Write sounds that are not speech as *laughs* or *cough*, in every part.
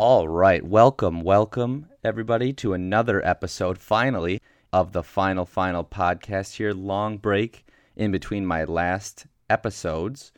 All right. Welcome, welcome, everybody, to another episode, finally, of the Final Final podcast here. Long break in between my last episodes,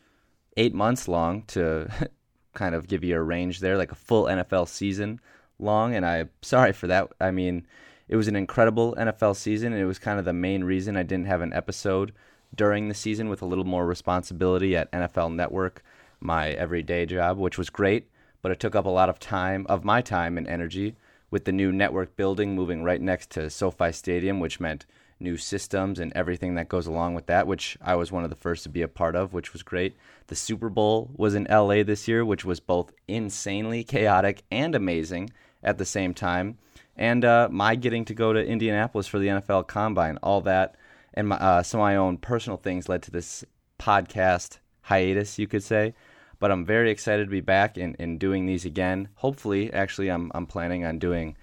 eight months long to *laughs* kind of give you a range there, like a full NFL season long. And I'm sorry for that. I mean, it was an incredible NFL season, and it was kind of the main reason I didn't have an episode during the season with a little more responsibility at NFL Network, my everyday job, which was great but it took up a lot of time, of my time and energy, with the new network building moving right next to SoFi Stadium, which meant new systems and everything that goes along with that, which I was one of the first to be a part of, which was great. The Super Bowl was in LA this year, which was both insanely chaotic and amazing at the same time. And uh, my getting to go to Indianapolis for the NFL Combine, all that, and my, uh, some of my own personal things led to this podcast hiatus, you could say. But I'm very excited to be back and, and doing these again. Hopefully, actually, I'm, I'm planning on doing,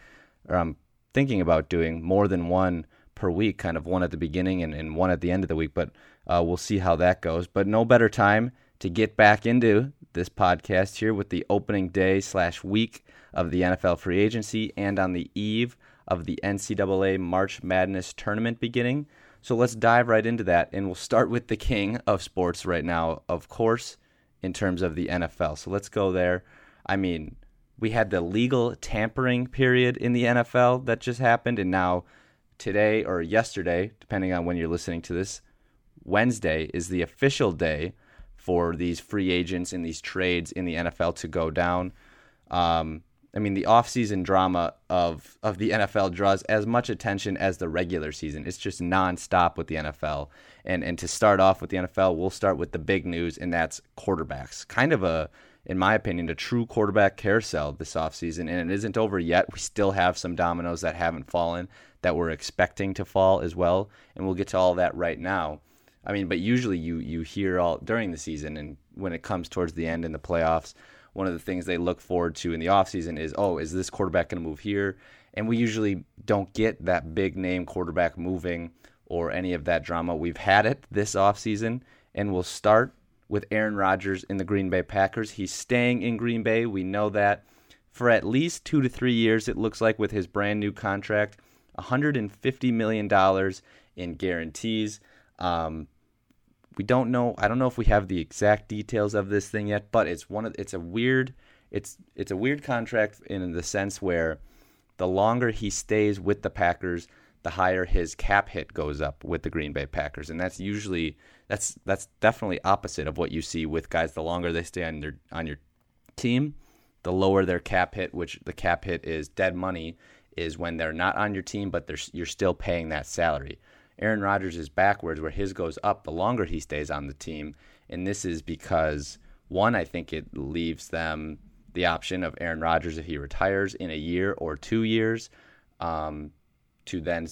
or I'm thinking about doing more than one per week, kind of one at the beginning and, and one at the end of the week. But uh, we'll see how that goes. But no better time to get back into this podcast here with the opening day slash week of the NFL free agency and on the eve of the NCAA March Madness tournament beginning. So let's dive right into that, and we'll start with the king of sports right now, of course, in terms of the NFL. So let's go there. I mean, we had the legal tampering period in the NFL that just happened, and now today or yesterday, depending on when you're listening to this, Wednesday is the official day for these free agents and these trades in the NFL to go down. Um, I mean, the offseason drama of of the NFL draws as much attention as the regular season. It's just nonstop with the NFL. And and to start off with the NFL, we'll start with the big news, and that's quarterbacks. Kind of a, in my opinion, a true quarterback carousel this offseason. And it isn't over yet. We still have some dominoes that haven't fallen that we're expecting to fall as well. And we'll get to all that right now. I mean, but usually you you hear all during the season and when it comes towards the end in the playoffs one of the things they look forward to in the offseason is, oh, is this quarterback going to move here? And we usually don't get that big name quarterback moving or any of that drama. We've had it this offseason, and we'll start with Aaron Rodgers in the Green Bay Packers. He's staying in Green Bay. We know that for at least two to three years, it looks like, with his brand new contract $150 million in guarantees. Um, we don't know. I don't know if we have the exact details of this thing yet, but it's one of it's a weird it's it's a weird contract in the sense where the longer he stays with the Packers, the higher his cap hit goes up with the Green Bay Packers, and that's usually that's that's definitely opposite of what you see with guys. The longer they stay on their on your team, the lower their cap hit, which the cap hit is dead money, is when they're not on your team, but they're you're still paying that salary. Aaron Rodgers is backwards, where his goes up the longer he stays on the team. And this is because, one, I think it leaves them the option of Aaron Rodgers if he retires in a year or two years um, to then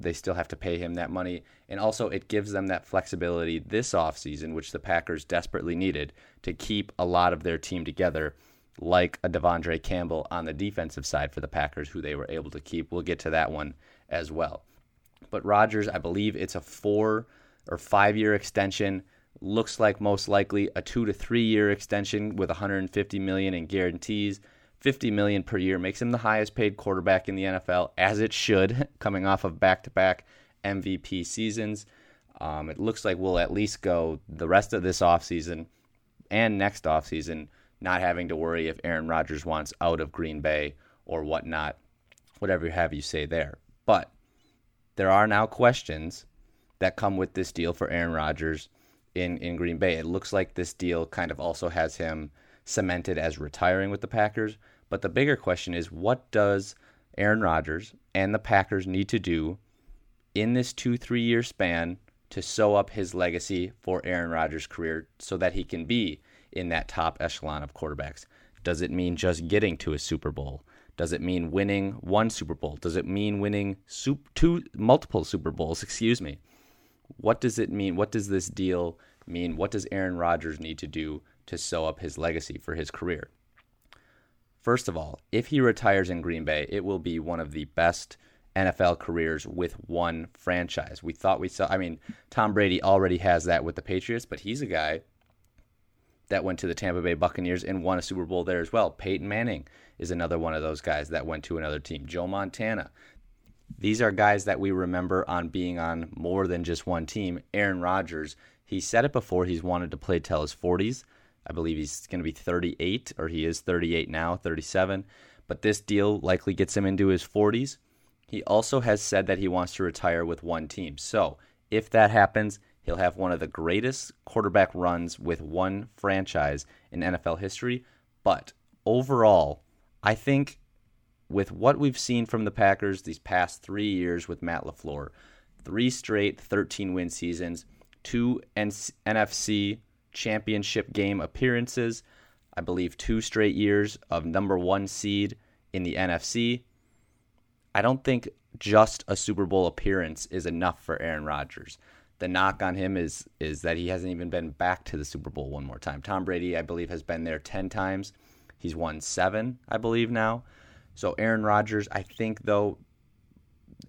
they still have to pay him that money. And also, it gives them that flexibility this offseason, which the Packers desperately needed to keep a lot of their team together, like a De'Vondre Campbell on the defensive side for the Packers, who they were able to keep. We'll get to that one as well. But Rodgers, I believe it's a four or five year extension. Looks like most likely a two to three year extension with 150 million in guarantees. 50 million per year makes him the highest paid quarterback in the NFL, as it should, *laughs* coming off of back to back MVP seasons. Um, it looks like we'll at least go the rest of this offseason and next offseason not having to worry if Aaron Rodgers wants out of Green Bay or whatnot, whatever you have you say there. But there are now questions that come with this deal for Aaron Rodgers in, in Green Bay. It looks like this deal kind of also has him cemented as retiring with the Packers. But the bigger question is what does Aaron Rodgers and the Packers need to do in this two, three year span to sew up his legacy for Aaron Rodgers' career so that he can be in that top echelon of quarterbacks? Does it mean just getting to a Super Bowl? Does it mean winning one Super Bowl? Does it mean winning two multiple Super Bowls? *laughs* Excuse me. What does it mean? What does this deal mean? What does Aaron Rodgers need to do to sew up his legacy for his career? First of all, if he retires in Green Bay, it will be one of the best NFL careers with one franchise. We thought we saw, I mean, Tom Brady already has that with the Patriots, but he's a guy that went to the Tampa Bay Buccaneers and won a Super Bowl there as well. Peyton Manning is another one of those guys that went to another team. Joe Montana. These are guys that we remember on being on more than just one team. Aaron Rodgers, he said it before, he's wanted to play till his 40s. I believe he's going to be 38, or he is 38 now, 37. But this deal likely gets him into his 40s. He also has said that he wants to retire with one team. So if that happens, he'll have one of the greatest quarterback runs with one franchise in NFL history. But overall, I think with what we've seen from the Packers these past three years with Matt LaFleur, three straight 13 win seasons, two NFC championship game appearances, I believe two straight years of number one seed in the NFC. I don't think just a Super Bowl appearance is enough for Aaron Rodgers. The knock on him is is that he hasn't even been back to the Super Bowl one more time. Tom Brady, I believe, has been there ten times. He's won seven, I believe now. So Aaron Rodgers, I think though,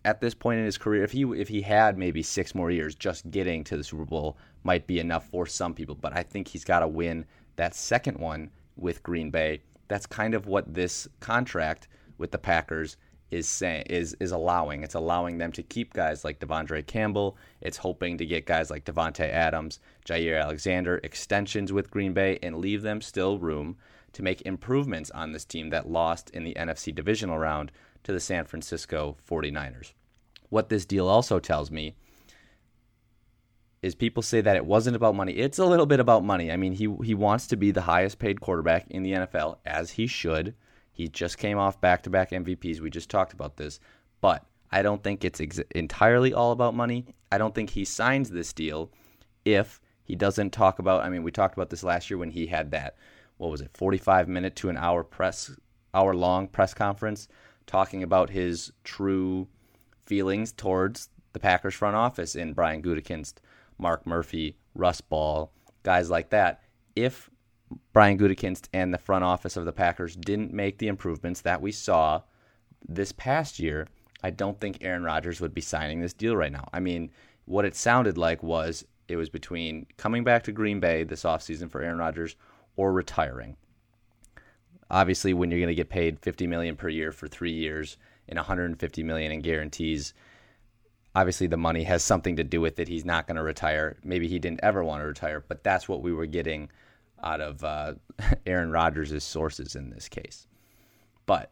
at this point in his career, if he if he had maybe six more years, just getting to the Super Bowl might be enough for some people. But I think he's got to win that second one with Green Bay. That's kind of what this contract with the Packers is saying is is allowing. It's allowing them to keep guys like De'Vondre Campbell. It's hoping to get guys like Davante Adams, Jaire Alexander extensions with Green Bay and leave them still room to make improvements on this team that lost in the NFC divisional round to the San Francisco 49ers. What this deal also tells me is people say that it wasn't about money. It's a little bit about money. I mean, he he wants to be the highest paid quarterback in the NFL as he should he just came off back to back MVPs. We just talked about this. But I don't think it's ex- entirely all about money. I don't think he signs this deal if he doesn't talk about. I mean, we talked about this last year when he had that, what was it, 45 minute to an hour press, hour long press conference talking about his true feelings towards the Packers front office in Brian Gutekunst, Mark Murphy, Russ Ball, guys like that. If Brian Gutekunst and the front office of the Packers didn't make the improvements that we saw this past year, I don't think Aaron Rodgers would be signing this deal right now. I mean, what it sounded like was it was between coming back to Green Bay this offseason for Aaron Rodgers or retiring. Obviously, when you're going to get paid 50 million per year for 3 years and 150 million in guarantees, obviously the money has something to do with it. He's not going to retire. Maybe he didn't ever want to retire, but that's what we were getting out of uh, *laughs* Aaron Rodgers' sources in this case. But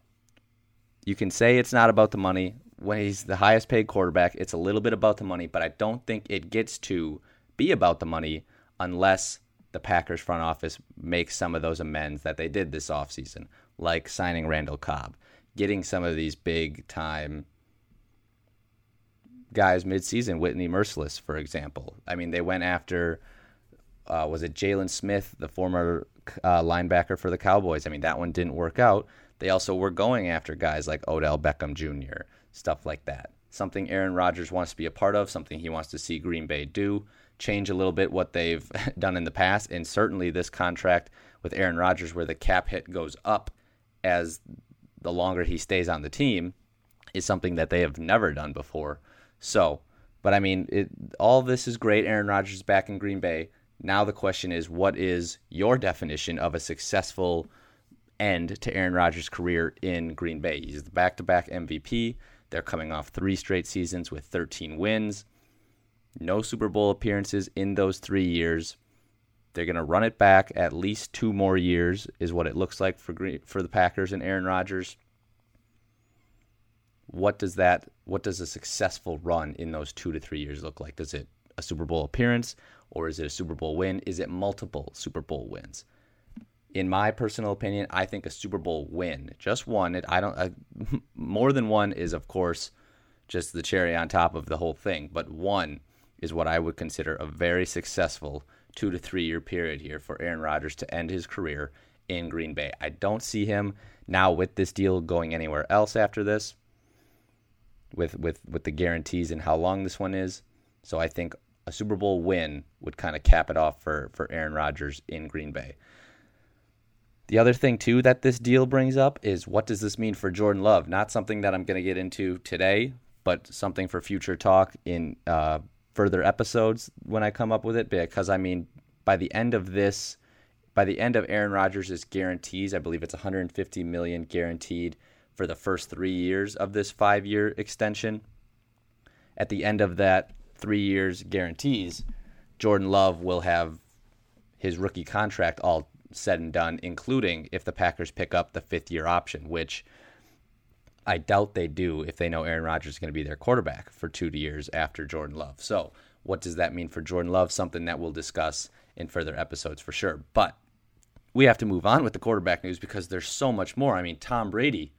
you can say it's not about the money. When he's the highest paid quarterback, it's a little bit about the money, but I don't think it gets to be about the money unless the Packers front office makes some of those amends that they did this offseason, like signing Randall Cobb, getting some of these big time guys midseason, Whitney Mercilus, for example. I mean, they went after uh, was it Jaylon Smith, the former uh, linebacker for the Cowboys? I mean, that one didn't work out. They also were going after guys like Odell Beckham Jr., stuff like that. Something Aaron Rodgers wants to be a part of, something he wants to see Green Bay do, change a little bit what they've *laughs* done in the past. And certainly this contract with Aaron Rodgers, where the cap hit goes up as the longer he stays on the team, is something that they have never done before. So, but I mean, it, all this is great. Aaron Rodgers back in Green Bay. Now the question is, what is your definition of a successful end to Aaron Rodgers' career in Green Bay? He's the back-to-back MVP. They're coming off three straight seasons with 13 wins, no Super Bowl appearances in those three years. They're going to run it back at least two more years, is what it looks like for for the Packers and Aaron Rodgers. What does that? What does a successful run in those two to three years look like? Does it a Super Bowl appearance? or is it a Super Bowl win? Is it multiple Super Bowl wins? In my personal opinion, I think a Super Bowl win, just one. It, I don't. *laughs* More than one is, of course, just the cherry on top of the whole thing. But one is what I would consider a very successful two to three year period here for Aaron Rodgers to end his career in Green Bay. I don't see him now with this deal going anywhere else after this. With with with the guarantees and how long this one is. So I think a Super Bowl win would kind of cap it off for, for Aaron Rodgers in Green Bay. The other thing, too, that this deal brings up is what does this mean for Jordan Love? Not something that I'm going to get into today, but something for future talk in uh, further episodes when I come up with it. Because, I mean, by the end of this by the end of Aaron Rodgers' guarantees, I believe it's 150 million guaranteed for the first three years of this five-year extension. At the end of that three years guarantees, Jordan Love will have his rookie contract all said and done, including if the Packers pick up the fifth year option, which I doubt they do if they know Aaron Rodgers is going to be their quarterback for two years after Jordan Love. So, what does that mean for Jordan Love? Something that we'll discuss in further episodes for sure. But we have to move on with the quarterback news because there's so much more. I mean, Tom Brady,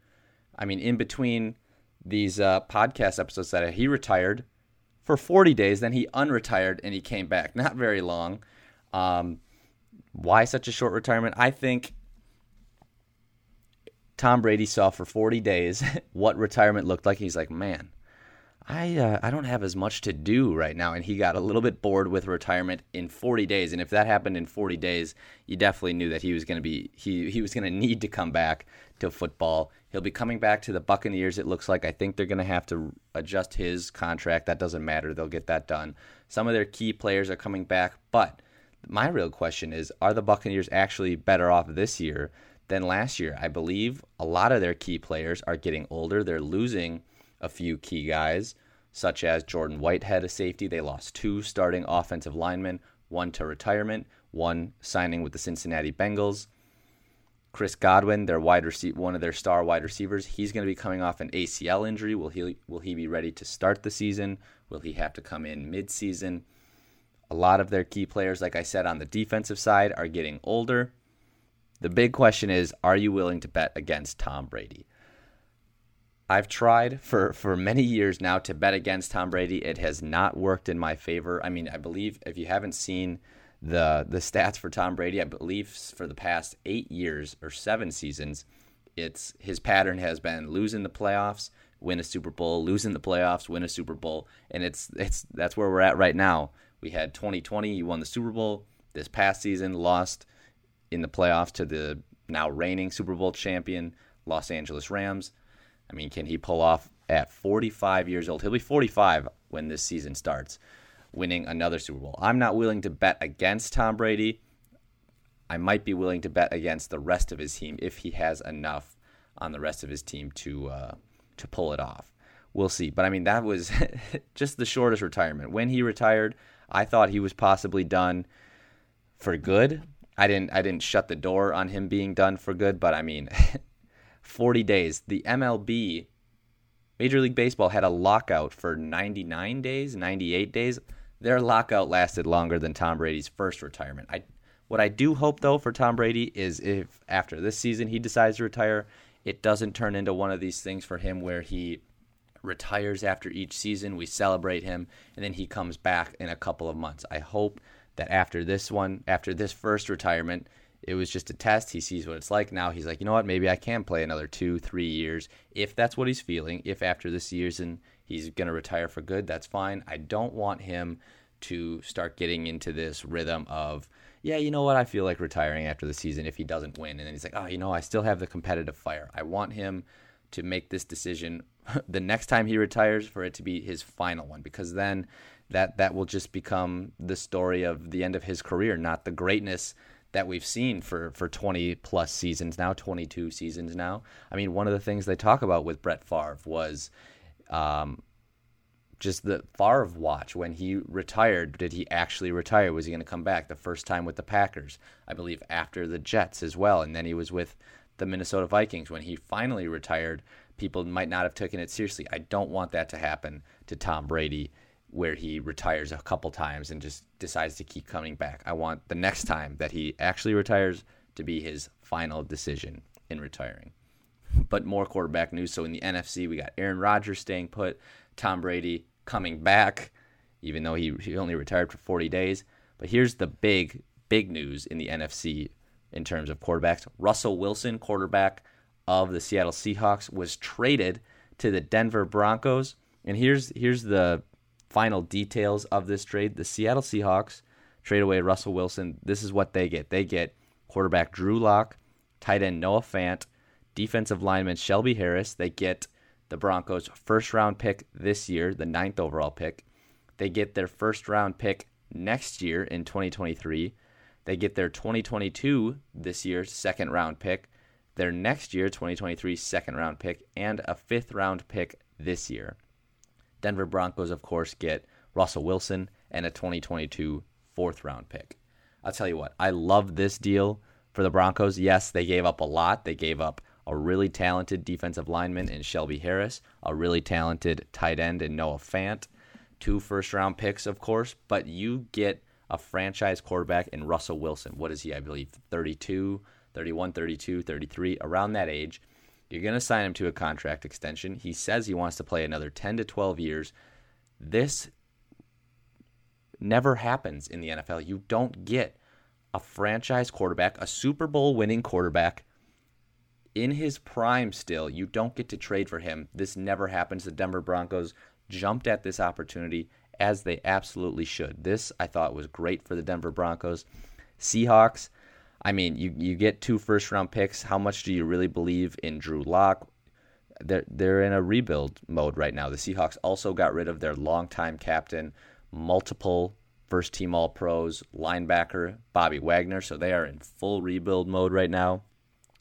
I mean, in between these uh, podcast episodes that he retired for 40 days, then he unretired and he came back. *laughs* Not very long. Um, why such a short retirement? I think Tom Brady saw for 40 days *laughs* what retirement looked like. He's like, man, I uh, I don't have as much to do right now, and he got a little bit bored with retirement in 40 days. And if that happened in 40 days, you definitely knew that he was going to be he he was going to need to come back to football. He'll be coming back to the Buccaneers. It looks like I think they're going to have to adjust his contract. That doesn't matter. They'll get that done. Some of their key players are coming back, but my real question is: Are the Buccaneers actually better off this year than last year? I believe a lot of their key players are getting older. They're losing a few key guys, such as Jordan Whitehead, a safety. They lost two starting offensive linemen, one to retirement, one signing with the Cincinnati Bengals. Chris Godwin, their wide receiver, one of their star wide receivers, he's going to be coming off an ACL injury. Will he will he be ready to start the season? Will he have to come in mid-season? A lot of their key players, like I said, on the defensive side, are getting older. The big question is, are you willing to bet against Tom Brady? I've tried for, for many years now to bet against Tom Brady. It has not worked in my favor. I mean, I believe if you haven't seen the the stats for Tom Brady, I believe for the past eight years or seven seasons, it's his pattern has been losing the playoffs, win a Super Bowl, losing the playoffs, win a Super Bowl, and it's it's that's where we're at right now. We had 2020, he won the Super Bowl. This past season, lost in the playoffs to the now reigning Super Bowl champion Los Angeles Rams. I mean, can he pull off at 45 years old? He'll be 45 when this season starts, winning another Super Bowl. I'm not willing to bet against Tom Brady. I might be willing to bet against the rest of his team if he has enough on the rest of his team to uh, to pull it off. We'll see. But I mean, that was *laughs* just the shortest retirement. When he retired, I thought he was possibly done for good. I didn't I didn't shut the door on him being done for good, but I mean *laughs* 40 days. The MLB, Major League Baseball, had a lockout for 99 days, 98 days. Their lockout lasted longer than Tom Brady's first retirement. I, what I do hope, though, for Tom Brady is if after this season he decides to retire, it doesn't turn into one of these things for him where he retires after each season. We celebrate him, and then he comes back in a couple of months. I hope that after this one, after this first retirement, it was just a test. He sees what it's like now. He's like, you know what? Maybe I can play another two, three years if that's what he's feeling. If after this season he's going to retire for good, that's fine. I don't want him to start getting into this rhythm of, yeah, you know what? I feel like retiring after the season if he doesn't win. And then he's like, oh, you know, I still have the competitive fire. I want him to make this decision *laughs* the next time he retires for it to be his final one because then that that will just become the story of the end of his career, not the greatness that we've seen for for 20 plus seasons now, 22 seasons now. I mean, one of the things they talk about with Brett Favre was um, just the Favre watch when he retired. Did he actually retire? Was he going to come back the first time with the Packers? I believe after the Jets as well, and then he was with the Minnesota Vikings when he finally retired. People might not have taken it seriously. I don't want that to happen to Tom Brady where he retires a couple times and just decides to keep coming back. I want the next time that he actually retires to be his final decision in retiring. But more quarterback news. So in the NFC, we got Aaron Rodgers staying put, Tom Brady coming back, even though he, he only retired for 40 days. But here's the big, big news in the NFC in terms of quarterbacks. Russell Wilson, quarterback of the Seattle Seahawks, was traded to the Denver Broncos. And here's here's the final details of this trade. The Seattle Seahawks trade away Russell Wilson. This is what they get. They get quarterback Drew Lock, tight end Noah Fant, defensive lineman Shelby Harris. They get the Broncos' first round pick this year, the ninth overall pick. They get their first round pick next year in 2023. They get their 2022 this year's second round pick, their next year 2023 second round pick, and a fifth round pick this year. Denver Broncos, of course, get Russell Wilson and a 2022 fourth round pick. I'll tell you what, I love this deal for the Broncos. Yes, they gave up a lot. They gave up a really talented defensive lineman in Shelby Harris, a really talented tight end in Noah Fant, two first round picks, of course, but you get a franchise quarterback in Russell Wilson. What is he, I believe, 32, 31, 32, 33, around that age. You're going to sign him to a contract extension. He says he wants to play another 10 to 12 years. This never happens in the NFL. You don't get a franchise quarterback, a Super Bowl winning quarterback in his prime still. You don't get to trade for him. This never happens. The Denver Broncos jumped at this opportunity as they absolutely should. This I thought was great for the Denver Broncos. Seahawks, I mean, you, you get two first round picks. How much do you really believe in Drew Lock? They're, they're in a rebuild mode right now. The Seahawks also got rid of their longtime captain, multiple first team All Pros, linebacker Bobby Wagner. So they are in full rebuild mode right now.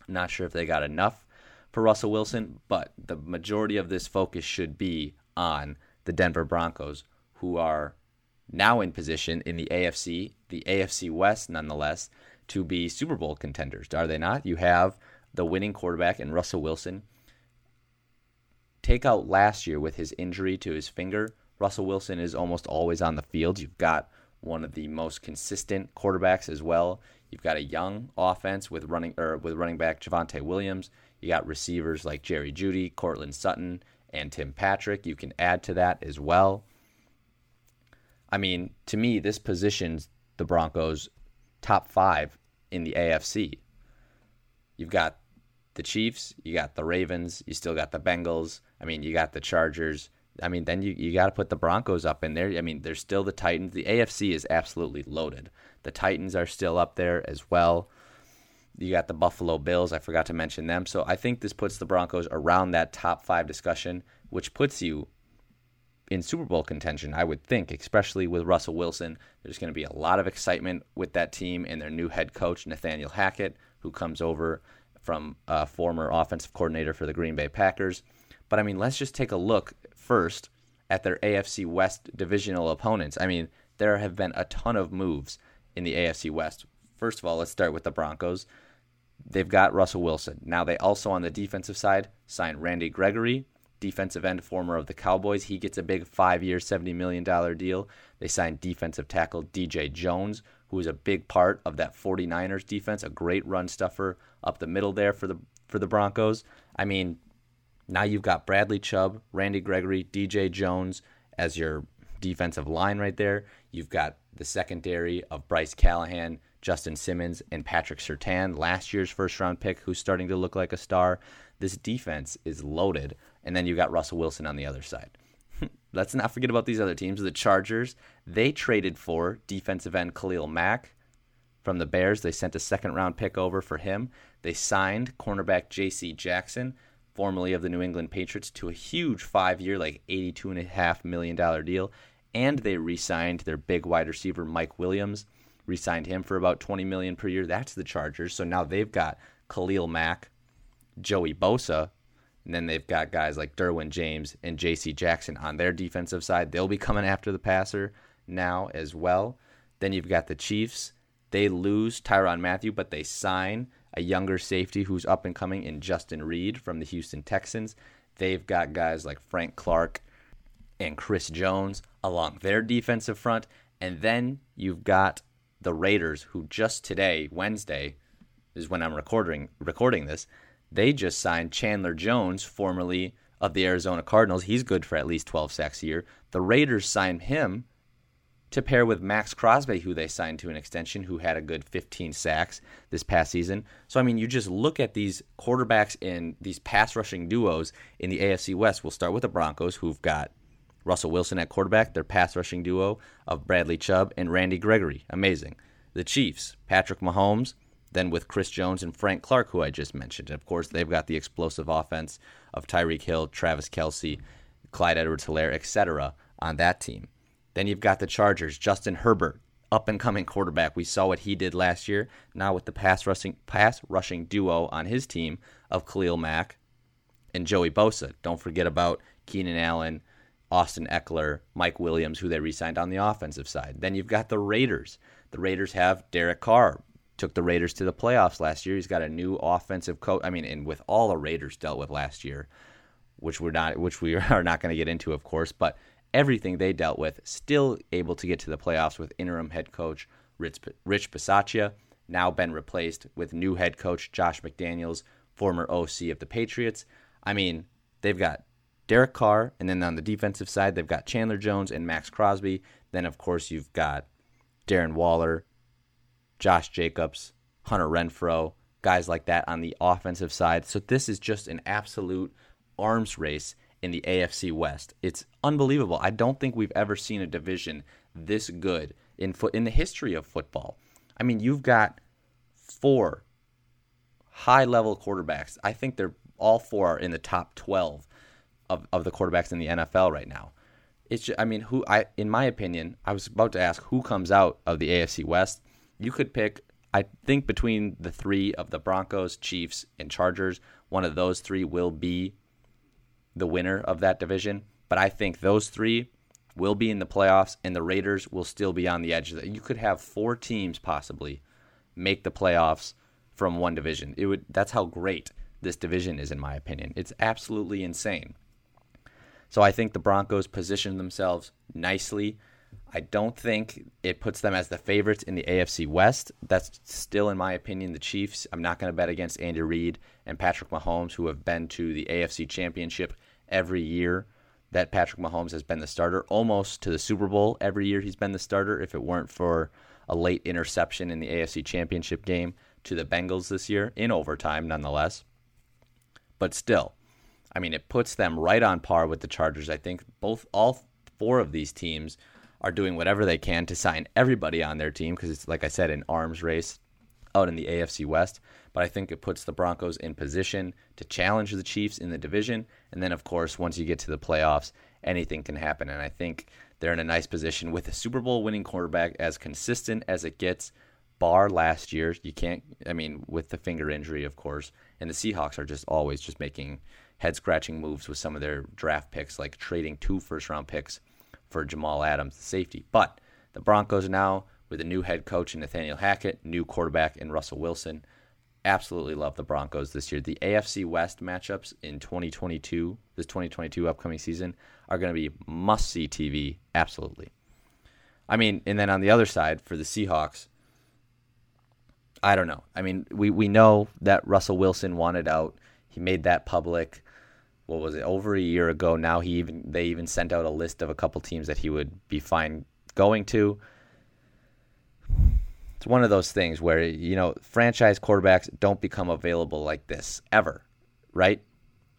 not sure if they got enough for Russell Wilson, but the majority of this focus should be on the Denver Broncos, who are now in position in the AFC, the AFC West nonetheless, to be Super Bowl contenders. Are they not? You have the winning quarterback in Russell Wilson. Take out last year with his injury to his finger. Russell Wilson is almost always on the field. You've got one of the most consistent quarterbacks as well. You've got a young offense with running or with running back Javonte Williams. You got receivers like Jerry Jeudy, Courtland Sutton, and Tim Patrick. You can add to that as well. I mean, to me, this positions the Broncos top five in the AFC. You've got the Chiefs, you got the Ravens, you still got the Bengals. I mean, you got the Chargers. I mean, then you, you got to put the Broncos up in there. I mean, there's still the Titans. The AFC is absolutely loaded. The Titans are still up there as well. You got the Buffalo Bills. I forgot to mention them. So I think this puts the Broncos around that top five discussion, which puts you in Super Bowl contention, I would think, especially with Russell Wilson. There's going to be a lot of excitement with that team and their new head coach, Nathaniel Hackett, who comes over from a former offensive coordinator for the Green Bay Packers. But I mean, let's just take a look first at their AFC West divisional opponents. I mean, there have been a ton of moves in the AFC West. First of all, let's start with the Broncos. They've got Russell Wilson. Now, they also, on the defensive side, signed Randy Gregory, defensive end, former of the Cowboys. He gets a big five year, $70 million deal. They signed defensive tackle DJ Jones, who is a big part of that 49ers defense, a great run stuffer up the middle there for the for the Broncos. I mean, now you've got Bradley Chubb, Randy Gregory, DJ Jones as your defensive line right there. You've got the secondary of Bryce Callahan, Justin Simmons, and Patrick Surtain, last year's first round pick, who's starting to look like a star. This defense is loaded. And then you've got Russell Wilson on the other side. *laughs* Let's not forget about these other teams. The Chargers, they traded for defensive end Khalil Mack from the Bears. They sent a second round pick over for him. They signed cornerback J.C. Jackson formerly of the New England Patriots, to a huge five year, like $82.5 million deal. And they re signed their big wide receiver, Mike Williams, re signed him for about 20 million per year. That's the Chargers. So now they've got Khalil Mack, Joey Bosa, and then they've got guys like Derwin James and J.C. Jackson on their defensive side. They'll be coming after the passer now as well. Then you've got the Chiefs. They lose Tyrann Mathieu, but they sign a younger safety who's up and coming in Justin Reid from the Houston Texans. They've got guys like Frank Clark and Chris Jones along their defensive front. And then you've got the Raiders, who just today, Wednesday, is when I'm recording recording this. They just signed Chandler Jones, formerly of the Arizona Cardinals. He's good for at least 12 sacks a year. The Raiders signed him to pair with Maxx Crosby, who they signed to an extension, who had a good 15 sacks this past season. So, I mean, you just look at these quarterbacks and these pass rushing duos in the AFC West. We'll start with the Broncos, who've got Russell Wilson at quarterback, their pass rushing duo of Bradley Chubb and Randy Gregory. Amazing. The Chiefs, Patrick Mahomes, then with Chris Jones and Frank Clark, who I just mentioned. Of course, they've got the explosive offense of Tyreek Hill, Travis Kelce, Clyde Edwards Helaire, etc. on that team. Then you've got the Chargers, Justin Herbert, up and coming quarterback. We saw what he did last year. Now with the pass rushing pass rushing duo on his team of Khalil Mack and Joey Bosa. Don't forget about Keenan Allen, Austin Ekeler, Mike Williams, who they re-signed on the offensive side. Then you've got the Raiders. The Raiders have Derek Carr. Took the Raiders to the playoffs last year. He's got a new offensive coach. I mean, and with all the Raiders dealt with last year, which we're not, which we *laughs* are not going to get into, of course, but everything they dealt with, still able to get to the playoffs with interim head coach Rich, Rich Bisaccia, now been replaced with new head coach Josh McDaniels, former OC of the Patriots. I mean, they've got Derek Carr, and then on the defensive side, they've got Chandler Jones and Maxx Crosby. Then, of course, you've got Darren Waller, Josh Jacobs, Hunter Renfrow, guys like that on the offensive side. So this is just an absolute arms race in the AFC West. It's unbelievable. I don't think we've ever seen a division this good in foot in the history of football. I mean, you've got four high level quarterbacks. I think they're all four are in the top 12 of, of the quarterbacks in the NFL right now. It's just, I mean, who I in my opinion, I was about to ask who comes out of the AFC West. You could pick I think between the 3 of the Broncos, Chiefs, and Chargers, one of those 3 will be the winner of that division, but I think those 3 will be in the playoffs and the Raiders will still be on the edge. Of that. You could have four teams possibly make the playoffs from one division. It would that's how great this division is in my opinion. It's absolutely insane. So I think the Broncos position themselves nicely. I don't think it puts them as the favorites in the AFC West. That's still, in my opinion, the Chiefs. I'm not going to bet against Andy Reid and Patrick Mahomes, who have been to the AFC Championship every year that Patrick Mahomes has been the starter, almost to the Super Bowl every year he's been the starter, if it weren't for a late interception in the AFC Championship game to the Bengals this year, in overtime nonetheless. But still, I mean, it puts them right on par with the Chargers. I think both all four of these teams are doing whatever they can to sign everybody on their team because it's like I said, an arms race out in the AFC West. But I think it puts the Broncos in position to challenge the Chiefs in the division. And then, of course, once you get to the playoffs, anything can happen. And I think they're in a nice position with a Super Bowl winning quarterback as consistent as it gets, bar last year. You can't, I mean, with the finger injury, of course. And the Seahawks are just always just making head scratching moves with some of their draft picks, like trading two first round picks for Jamal Adams, the safety. But the Broncos now, with a new head coach in Nathaniel Hackett, new quarterback in Russell Wilson, absolutely love the Broncos this year. The AFC West matchups in 2022, this 2022 upcoming season, are going to be must see TV. Absolutely. I mean, and then on the other side for the Seahawks, I don't know. I mean, we, we know that Russell Wilson wanted out. He made that public what was it over a year ago. Now he even they even sent out a list of a couple teams that he would be fine going to. It's one of those things where you know franchise quarterbacks don't become available like this ever, right?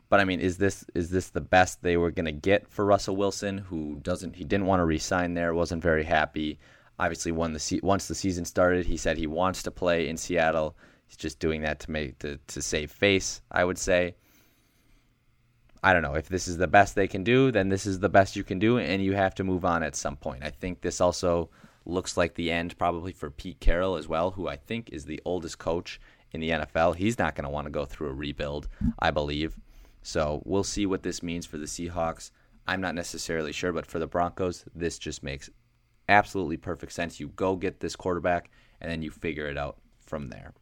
But I mean, is this is this the best they were going to get for Russell Wilson, who doesn't he didn't want to resign there, wasn't very happy. Obviously, when the once the season started, he said he wants to play in Seattle. He's just doing that to make to, to save face, I would say. I don't know if this is the best they can do, then this is the best you can do, and you have to move on at some point. I think this also looks like the end probably for Pete Carroll as well, who I think is the oldest coach in the NFL. He's not going to want to go through a rebuild, I believe. So we'll see what this means for the Seahawks. I'm not necessarily sure, but for the Broncos, this just makes absolutely perfect sense. You go get this quarterback, and then you figure it out from there.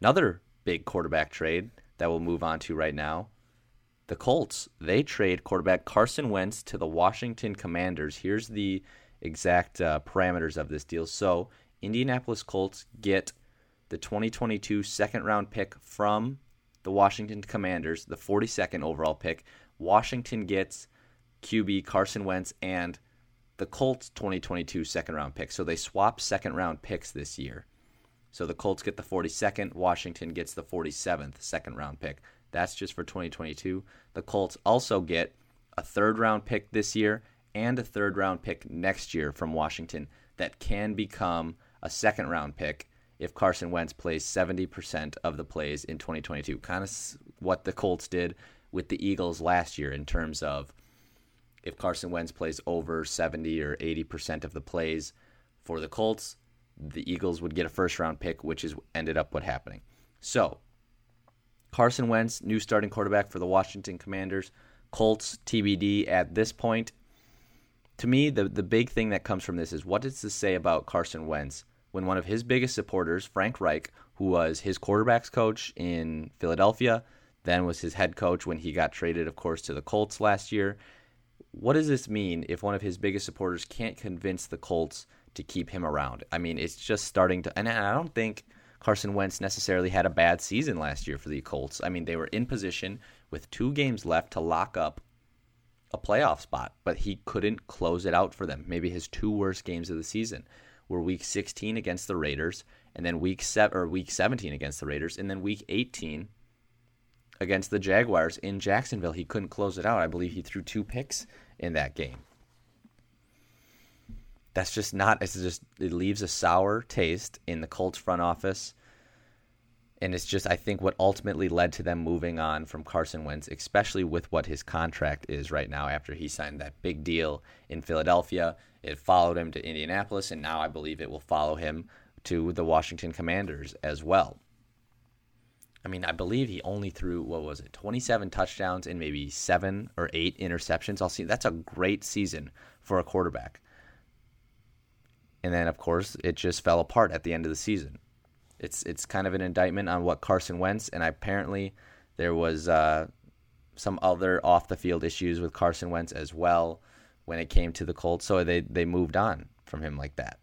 Another big quarterback trade that we'll move on to right now the Colts, they trade quarterback Carson Wentz to the Washington Commanders. Here's the exact uh, parameters of this deal. So, Indianapolis Colts get the 2022 second round pick from the Washington Commanders, the 42nd overall pick. Washington gets QB Carson Wentz and the Colts 2022 second round pick. So they swap second round picks this year. So the Colts get the 42nd, Washington gets the 47th second round pick. That's just for 2022. The Colts also get a third round pick this year and a third round pick next year from Washington that can become a second round pick if Carson Wentz plays 70% of the plays in 2022. Kind of what the Colts did with the Eagles last year in terms of if Carson Wentz plays over 70 or 80% of the plays for the Colts, the Eagles would get a first round pick, which is ended up what happening. So, Carson Wentz, new starting quarterback for the Washington Commanders. Colts TBD at this point. To me, the the big thing that comes from this is what does this say about Carson Wentz when one of his biggest supporters, Frank Reich, who was his quarterbacks coach in Philadelphia, then was his head coach when he got traded, of course, to the Colts last year. What does this mean if one of his biggest supporters can't convince the Colts to keep him around? I mean, it's just starting to, and I don't think Carson Wentz necessarily had a bad season last year for the Colts. I mean, they were in position with two games left to lock up a playoff spot, but he couldn't close it out for them. Maybe his two worst games of the season were week 16 against the Raiders and then week 7 or week 17 against the Raiders and then week 18 against the Jaguars in Jacksonville. He couldn't close it out. I believe he threw two picks in that game. That's just not. It's just it leaves a sour taste in the Colts front office, and it's just I think what ultimately led to them moving on from Carson Wentz, especially with what his contract is right now after he signed that big deal in Philadelphia. It followed him to Indianapolis, and now I believe it will follow him to the Washington Commanders as well. I mean, I believe he only threw what was it, 27 touchdowns and maybe seven or eight interceptions. I'll see. That's a great season for a quarterback. And then, of course, it just fell apart at the end of the season. It's it's kind of an indictment on what Carson Wentz and apparently there was uh, some other off the field issues with Carson Wentz as well when it came to the Colts. So they they moved on from him like that.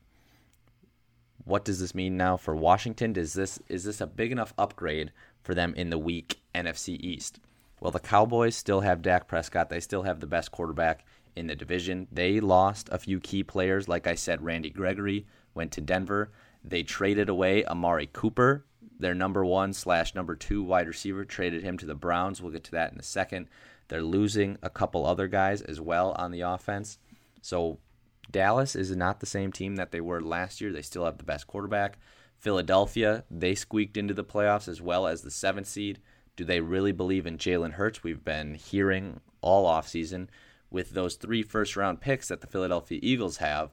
What does this mean now for Washington? Does this is this a big enough upgrade for them in the weak NFC East? Well, the Cowboys still have Dak Prescott. They still have the best quarterback in the division. They lost a few key players. Like I said, Randy Gregory went to Denver. They traded away Amari Cooper, their number one slash number two wide receiver, traded him to the Browns. We'll get to that in a second. They're losing a couple other guys as well on the offense. So Dallas is not the same team that they were last year. They still have the best quarterback. Philadelphia, they squeaked into the playoffs as well as the seventh seed. Do they really believe in Jalen Hurts? We've been hearing all offseason with those three first round picks that the Philadelphia Eagles have.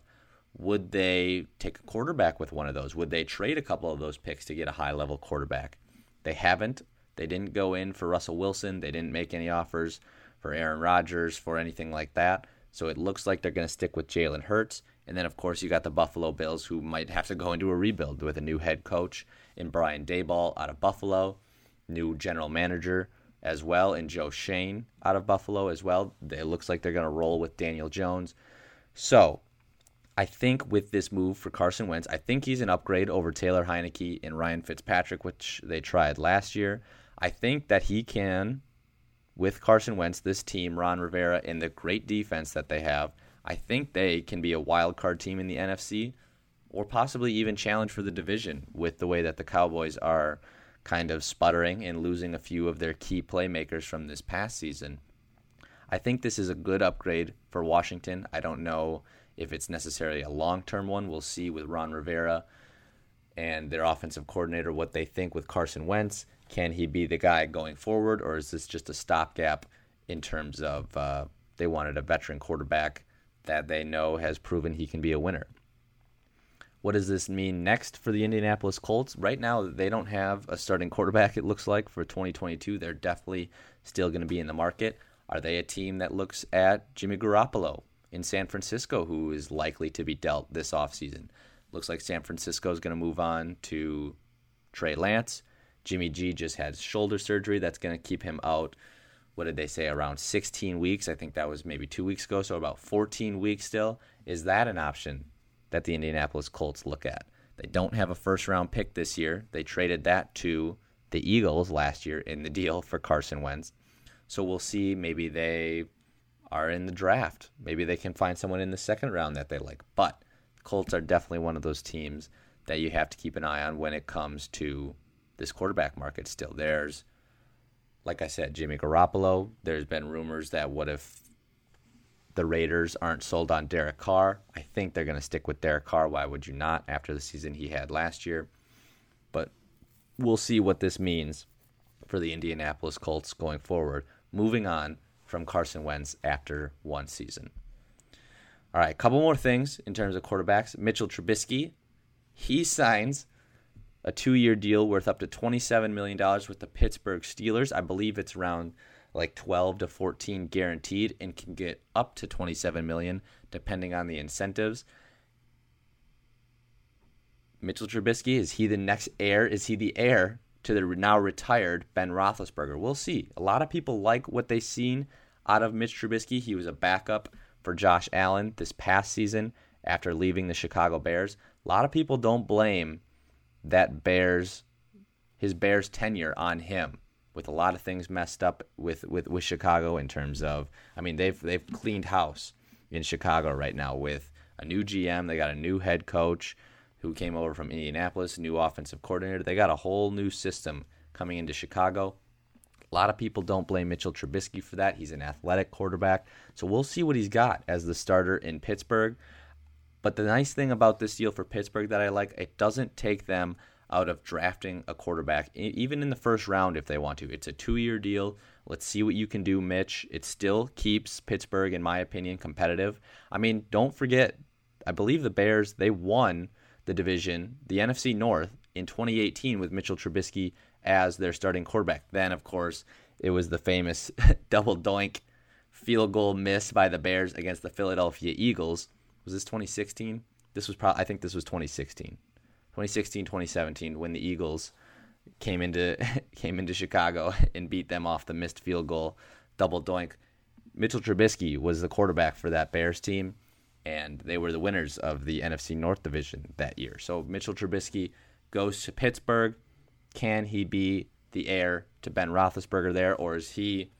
Would they take a quarterback with one of those? Would they trade a couple of those picks to get a high level quarterback? They haven't. They didn't go in for Russell Wilson. They didn't make any offers for Aaron Rodgers, for anything like that. So it looks like they're going to stick with Jalen Hurts. And then, of course, you got the Buffalo Bills, who might have to go into a rebuild with a new head coach in Brian Daboll out of Buffalo, new general manager as well and Joe Schoen out of Buffalo as well. It looks like they're going to roll with Daniel Jones. So I think with this move for Carson Wentz, I think he's an upgrade over Taylor Heinicke and Ryan Fitzpatrick, which they tried last year. I think that he can with Carson Wentz, this team, Ron Rivera, and the great defense that they have, I think they can be a wild card team in the NFC or possibly even challenge for the division with the way that the Cowboys are kind of sputtering and losing a few of their key playmakers from this past season. I think this is a good upgrade for Washington. I don't know if it's necessarily a long term one. We'll see with Ron Rivera and their offensive coordinator what they think with Carson Wentz. Can he be the guy going forward, or is this just a stopgap in terms of uh, they wanted a veteran quarterback that they know has proven he can be a winner? What does this mean next for the Indianapolis Colts? Right now, they don't have a starting quarterback, it looks like, for 2022. They're definitely still going to be in the market. Are they a team that looks at Jimmy Garoppolo in San Francisco, who is likely to be dealt this offseason? Looks like San Francisco is going to move on to Trey Lance. Jimmy G just had shoulder surgery that's going to keep him out. What did they say? Around 16 weeks. I think that was maybe two weeks ago. So about 14 weeks still. Is that an option that the Indianapolis Colts look at? They don't have a first round pick this year. They traded that to the Eagles last year in the deal for Carson Wentz. So we'll see. Maybe they are in the draft. Maybe they can find someone in the second round that they like. But the Colts are definitely one of those teams that you have to keep an eye on when it comes to this quarterback market still. There's, like I said, Jimmy Garoppolo. There's been rumors that what if the Raiders aren't sold on Derek Carr? I think they're going to stick with Derek Carr. Why would you not after the season he had last year? But we'll see what this means for the Indianapolis Colts going forward. Moving on from Carson Wentz after one season. All right, a couple more things in terms of quarterbacks. Mitchell Trubisky, he signs a two-year deal worth up to $27 million with the Pittsburgh Steelers. I believe it's around like 12 to 14 guaranteed and can get up to 27 million depending on the incentives. Mitchell Trubisky is he the next heir? Is he the heir to the now retired Ben Roethlisberger? We'll see. A lot of people like what they've seen out of Mitch Trubisky. He was a backup for Josh Allen this past season after leaving the Chicago Bears. A lot of people don't blame that Bears his Bears tenure on him with a lot of things messed up with, with, with Chicago in terms of I mean they've they've cleaned house in Chicago right now with a new GM, they got a new head coach who came over from Indianapolis, new offensive coordinator. They got a whole new system coming into Chicago. A lot of people don't blame Mitchell Trubisky for that. He's an athletic quarterback. So we'll see what he's got as the starter in Pittsburgh. But the nice thing about this deal for Pittsburgh that I like, it doesn't take them out of drafting a quarterback, even in the first round if they want to. It's a two year deal. Let's see what you can do, Mitch. It still keeps Pittsburgh, in my opinion, competitive. I mean, don't forget, I believe the Bears, they won the division, the NFC North, in 2018 with Mitchell Trubisky as their starting quarterback. Then, of course, it was the famous *laughs* double doink field goal miss by the Bears against the Philadelphia Eagles. Was this 2016? This was probably, I think this was 2016. 2016, 2017 when the Eagles came into *laughs* came into Chicago and beat them off the missed field goal double doink. Mitchell Trubisky was the quarterback for that Bears team, and they were the winners of the NFC North Division that year. So Mitchell Trubisky goes to Pittsburgh. Can he be the heir to Ben Roethlisberger there, or is he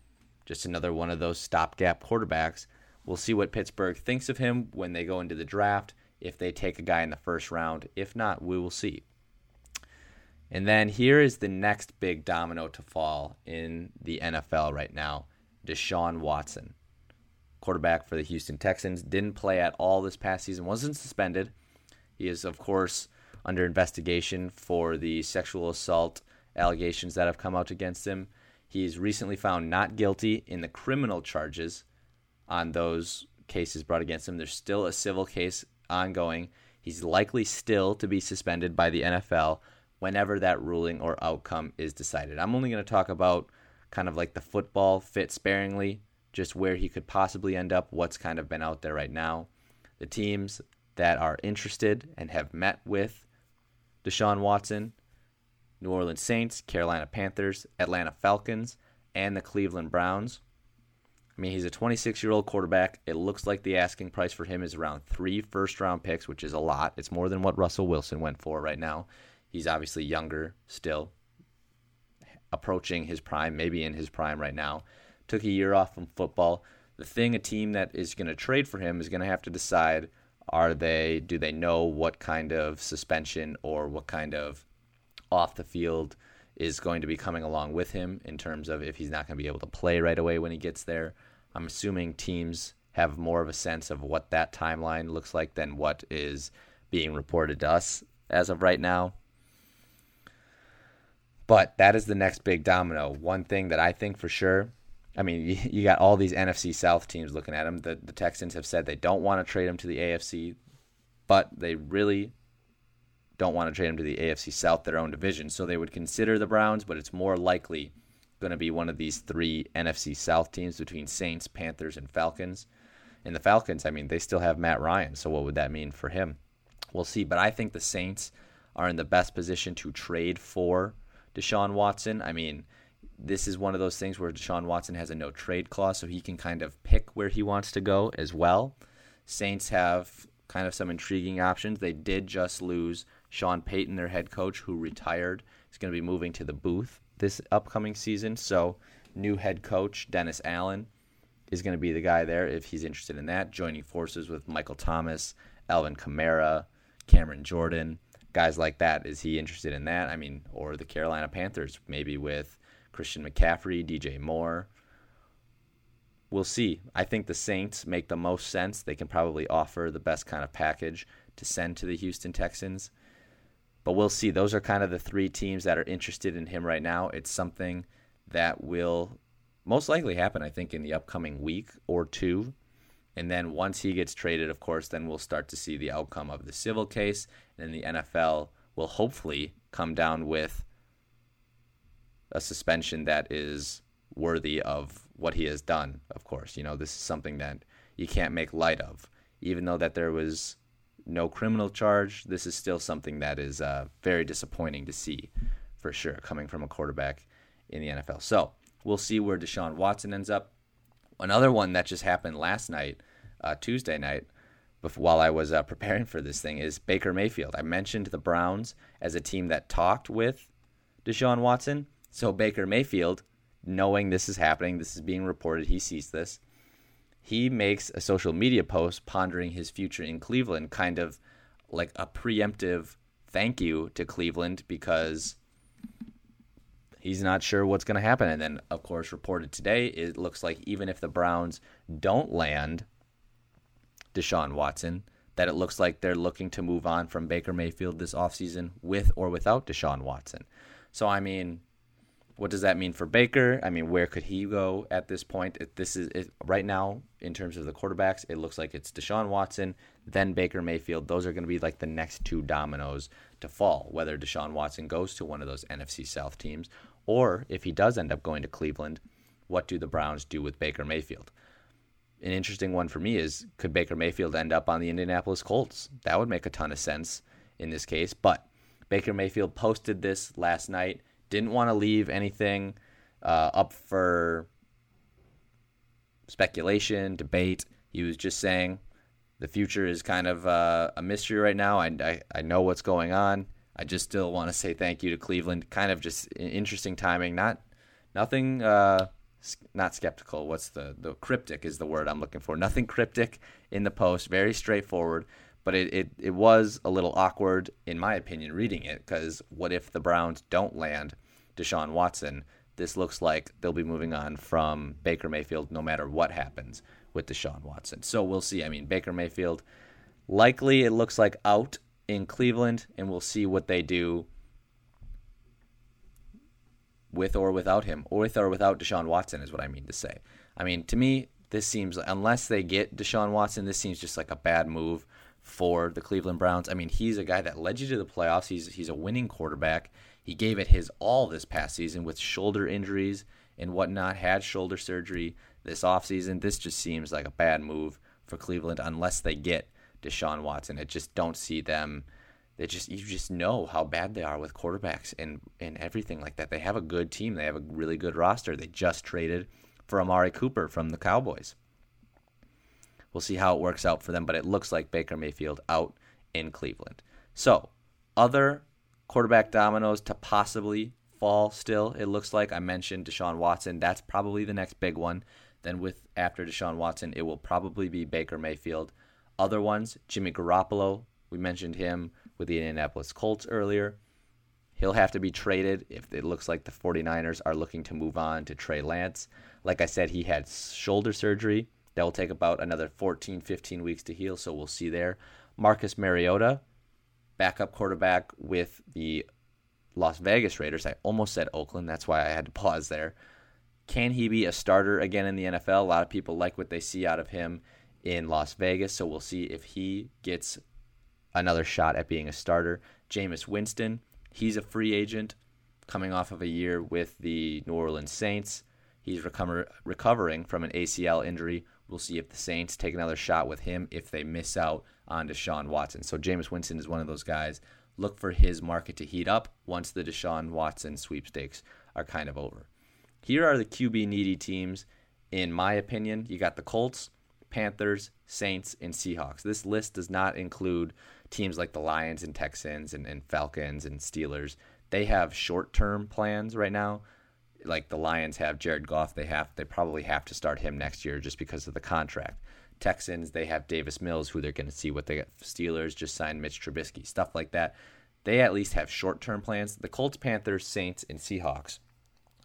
just another one of those stopgap quarterbacks? We'll see what Pittsburgh thinks of him when they go into the draft if they take a guy in the first round. If not, we will see. And then here is the next big domino to fall in the NFL right now Deshaun Watson, quarterback for the Houston Texans. Didn't play at all this past season, wasn't suspended. He is, of course, under investigation for the sexual assault allegations that have come out against him. He's recently found not guilty in the criminal charges on those cases brought against him. There's still a civil case ongoing. He's likely still to be suspended by the NFL whenever that ruling or outcome is decided. I'm only going to talk about kind of like the football fit sparingly, just where he could possibly end up, what's kind of been out there right now. The teams that are interested and have met with Deshaun Watson New Orleans Saints, Carolina Panthers, Atlanta Falcons, and the Cleveland Browns. I mean, he's a 26 year old quarterback. It looks like the asking price for him is around three first round picks, which is a lot. It's more than what Russell Wilson went for right now. He's obviously younger still, approaching his prime, maybe in his prime right now. Took a year off from football. The thing a team that is going to trade for him is going to have to decide are they do they know what kind of suspension or what kind of off the field is going to be coming along with him in terms of if he's not going to be able to play right away when he gets there. I'm assuming teams have more of a sense of what that timeline looks like than what is being reported to us as of right now. But that is the next big domino. One thing that I think for sure, I mean, *laughs* you, got all these NFC South teams looking at him. The, the Texans have said they don't want to trade him to the AFC, but they really don't want to trade him to the AFC South, their own division. So they would consider the Browns, but it's more likely going to be one of these three NFC South teams between Saints, Panthers, and Falcons. And the Falcons, I mean, they still have Matt Ryan, so what would that mean for him? We'll see. But I think the Saints are in the best position to trade for Deshaun Watson. I mean, this is one of those things where Deshaun Watson has a no trade clause, so he can kind of pick where he wants to go as well. Saints have kind of some intriguing options. They did just lose Sean Payton, their head coach, who retired. He's going to be moving to the booth this upcoming season. So, new head coach Dennis Allen is going to be the guy there if he's interested in that. Joining forces with Michael Thomas, Alvin Kamara, Cameron Jordan, guys like that. Is he interested in that? I mean, or the Carolina Panthers, maybe with Christian McCaffrey, DJ Moore. We'll see. I think the Saints make the most sense. They can probably offer the best kind of package to send to the Houston Texans. But we'll see. Those are kind of the three teams that are interested in him right now. It's something that will most likely happen, I think, in the upcoming week or two. And then once he gets traded, of course, then we'll start to see the outcome of the civil case. And the NFL will hopefully come down with a suspension that is worthy of what he has done. Of course, you know, this is something that you can't make light of. Even though that there was no criminal charge, this is still something that is uh, very disappointing to see for sure coming from a quarterback in the NFL. So we'll see where Deshaun Watson ends up. Another one that just happened last night, uh, Tuesday night, while I was uh, preparing for this thing, is Baker Mayfield. I mentioned the Browns as a team that talked with Deshaun Watson. So Baker Mayfield, knowing this is happening, this is being reported, he sees this. He makes a social media post pondering his future in Cleveland, kind of like a preemptive thank you to Cleveland because he's not sure what's going to happen. And then, of course, reported today, it looks like even if the Browns don't land Deshaun Watson, that it looks like they're looking to move on from Baker Mayfield this offseason with or without Deshaun Watson. So, I mean, what does that mean for Baker? I mean, where could he go at this point? If this is right now in terms of the quarterbacks. It looks like it's Deshaun Watson, then Baker Mayfield. Those are going to be like the next two dominoes to fall. Whether Deshaun Watson goes to one of those NFC South teams, or if he does end up going to Cleveland, what do the Browns do with Baker Mayfield? An interesting one for me is could Baker Mayfield end up on the Indianapolis Colts? That would make a ton of sense in this case. But Baker Mayfield posted this last night didn't want to leave anything uh, up for speculation, debate. He was just saying the future is kind of uh, a mystery right now. I, I, I know what's going on. I just still want to say thank you to Cleveland. Kind of just interesting timing. Not nothing. Uh, not skeptical. What's the the cryptic is the word I'm looking for. Nothing cryptic in the post. Very straightforward. But it, it, it was a little awkward, in my opinion, reading it because what if the Browns don't land Deshaun Watson? This looks like they'll be moving on from Baker Mayfield no matter what happens with Deshaun Watson. So we'll see. I mean, Baker Mayfield likely it looks like out in Cleveland, and we'll see what they do with or without him, or with or without Deshaun Watson, is what I mean to say. I mean, to me, this seems unless they get Deshaun Watson, this seems just like a bad move for the Cleveland Browns. I mean, he's a guy that led you to the playoffs. He's he's a winning quarterback. He gave it his all this past season with shoulder injuries and whatnot. Had shoulder surgery this offseason. This just seems like a bad move for Cleveland unless they get Deshaun Watson. I just don't see them. They just you just know how bad they are with quarterbacks and and everything like that. They have a good team. They have a really good roster. They just traded for Amari Cooper from the Cowboys. We'll see how it works out for them, but it looks like Baker Mayfield out in Cleveland. So, other quarterback dominoes to possibly fall still, it looks like. I mentioned Deshaun Watson. That's probably the next big one. Then, with after Deshaun Watson, it will probably be Baker Mayfield. Other ones, Jimmy Garoppolo. We mentioned him with the Indianapolis Colts earlier. He'll have to be traded if it looks like the 49ers are looking to move on to Trey Lance. Like I said, he had shoulder surgery that will take about another 14, 15 weeks to heal, so we'll see there. Marcus Mariota, backup quarterback with the Las Vegas Raiders. I almost said Oakland, that's why I had to pause there. Can he be a starter again in the NFL? A lot of people like what they see out of him in Las Vegas, so we'll see if he gets another shot at being a starter. Jameis Winston, he's a free agent coming off of a year with the New Orleans Saints. He's recover, recovering from an ACL injury We'll see if the Saints take another shot with him if they miss out on Deshaun Watson. So Jameis Winston is one of those guys. Look for his market to heat up once the Deshaun Watson sweepstakes are kind of over. Here are the QB needy teams, in my opinion. You got the Colts, Panthers, Saints, and Seahawks. This list does not include teams like the Lions and Texans and, and Falcons and Steelers. They have short term plans right now like the Lions have Jared Goff, they have they probably have to start him next year just because of the contract. Texans, they have Davis Mills, who they're going to see what they get. Steelers just signed Mitch Trubisky, stuff like that. They at least have short term plans. The Colts, Panthers, Saints, and Seahawks.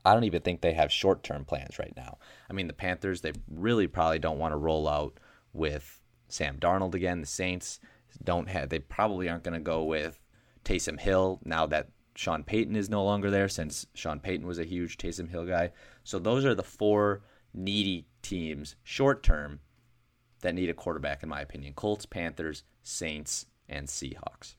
I don't even think they have short term plans right now. I mean, the Panthers, they really probably don't want to roll out with Sam Darnold again. The Saints don't have, they probably aren't going to go with Taysom Hill now that Sean Payton is no longer there since Sean Payton was a huge Taysom Hill guy. So those are the four needy teams short term that need a quarterback, in my opinion Colts, Panthers, Saints, and Seahawks.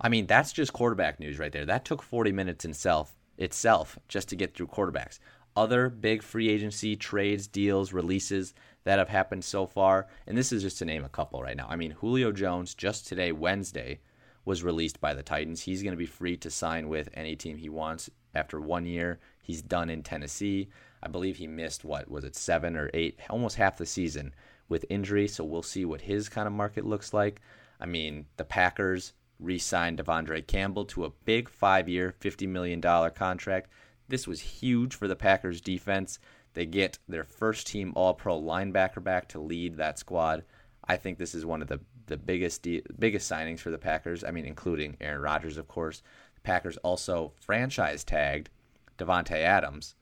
I mean, that's just quarterback news right there. That took 40 minutes itself, itself just to get through quarterbacks. Other big free agency trades, deals, releases that have happened so far, and this is just to name a couple right now. I mean, Julio Jones just today, Wednesday, was released by the Titans. He's going to be free to sign with any team he wants after one year. He's done in Tennessee. I believe he missed what was it seven or eight, almost half the season with injury. So we'll see what his kind of market looks like. I mean, the Packers re-signed De'Vondre Campbell to a big five-year, fifty million dollar contract. This was huge for the Packers defense. They get their first team All-Pro linebacker back to lead that squad. I think this is one of the the biggest de- biggest signings for the Packers. I mean, including Aaron Rodgers, of course. The Packers also franchise tagged Davante Adams,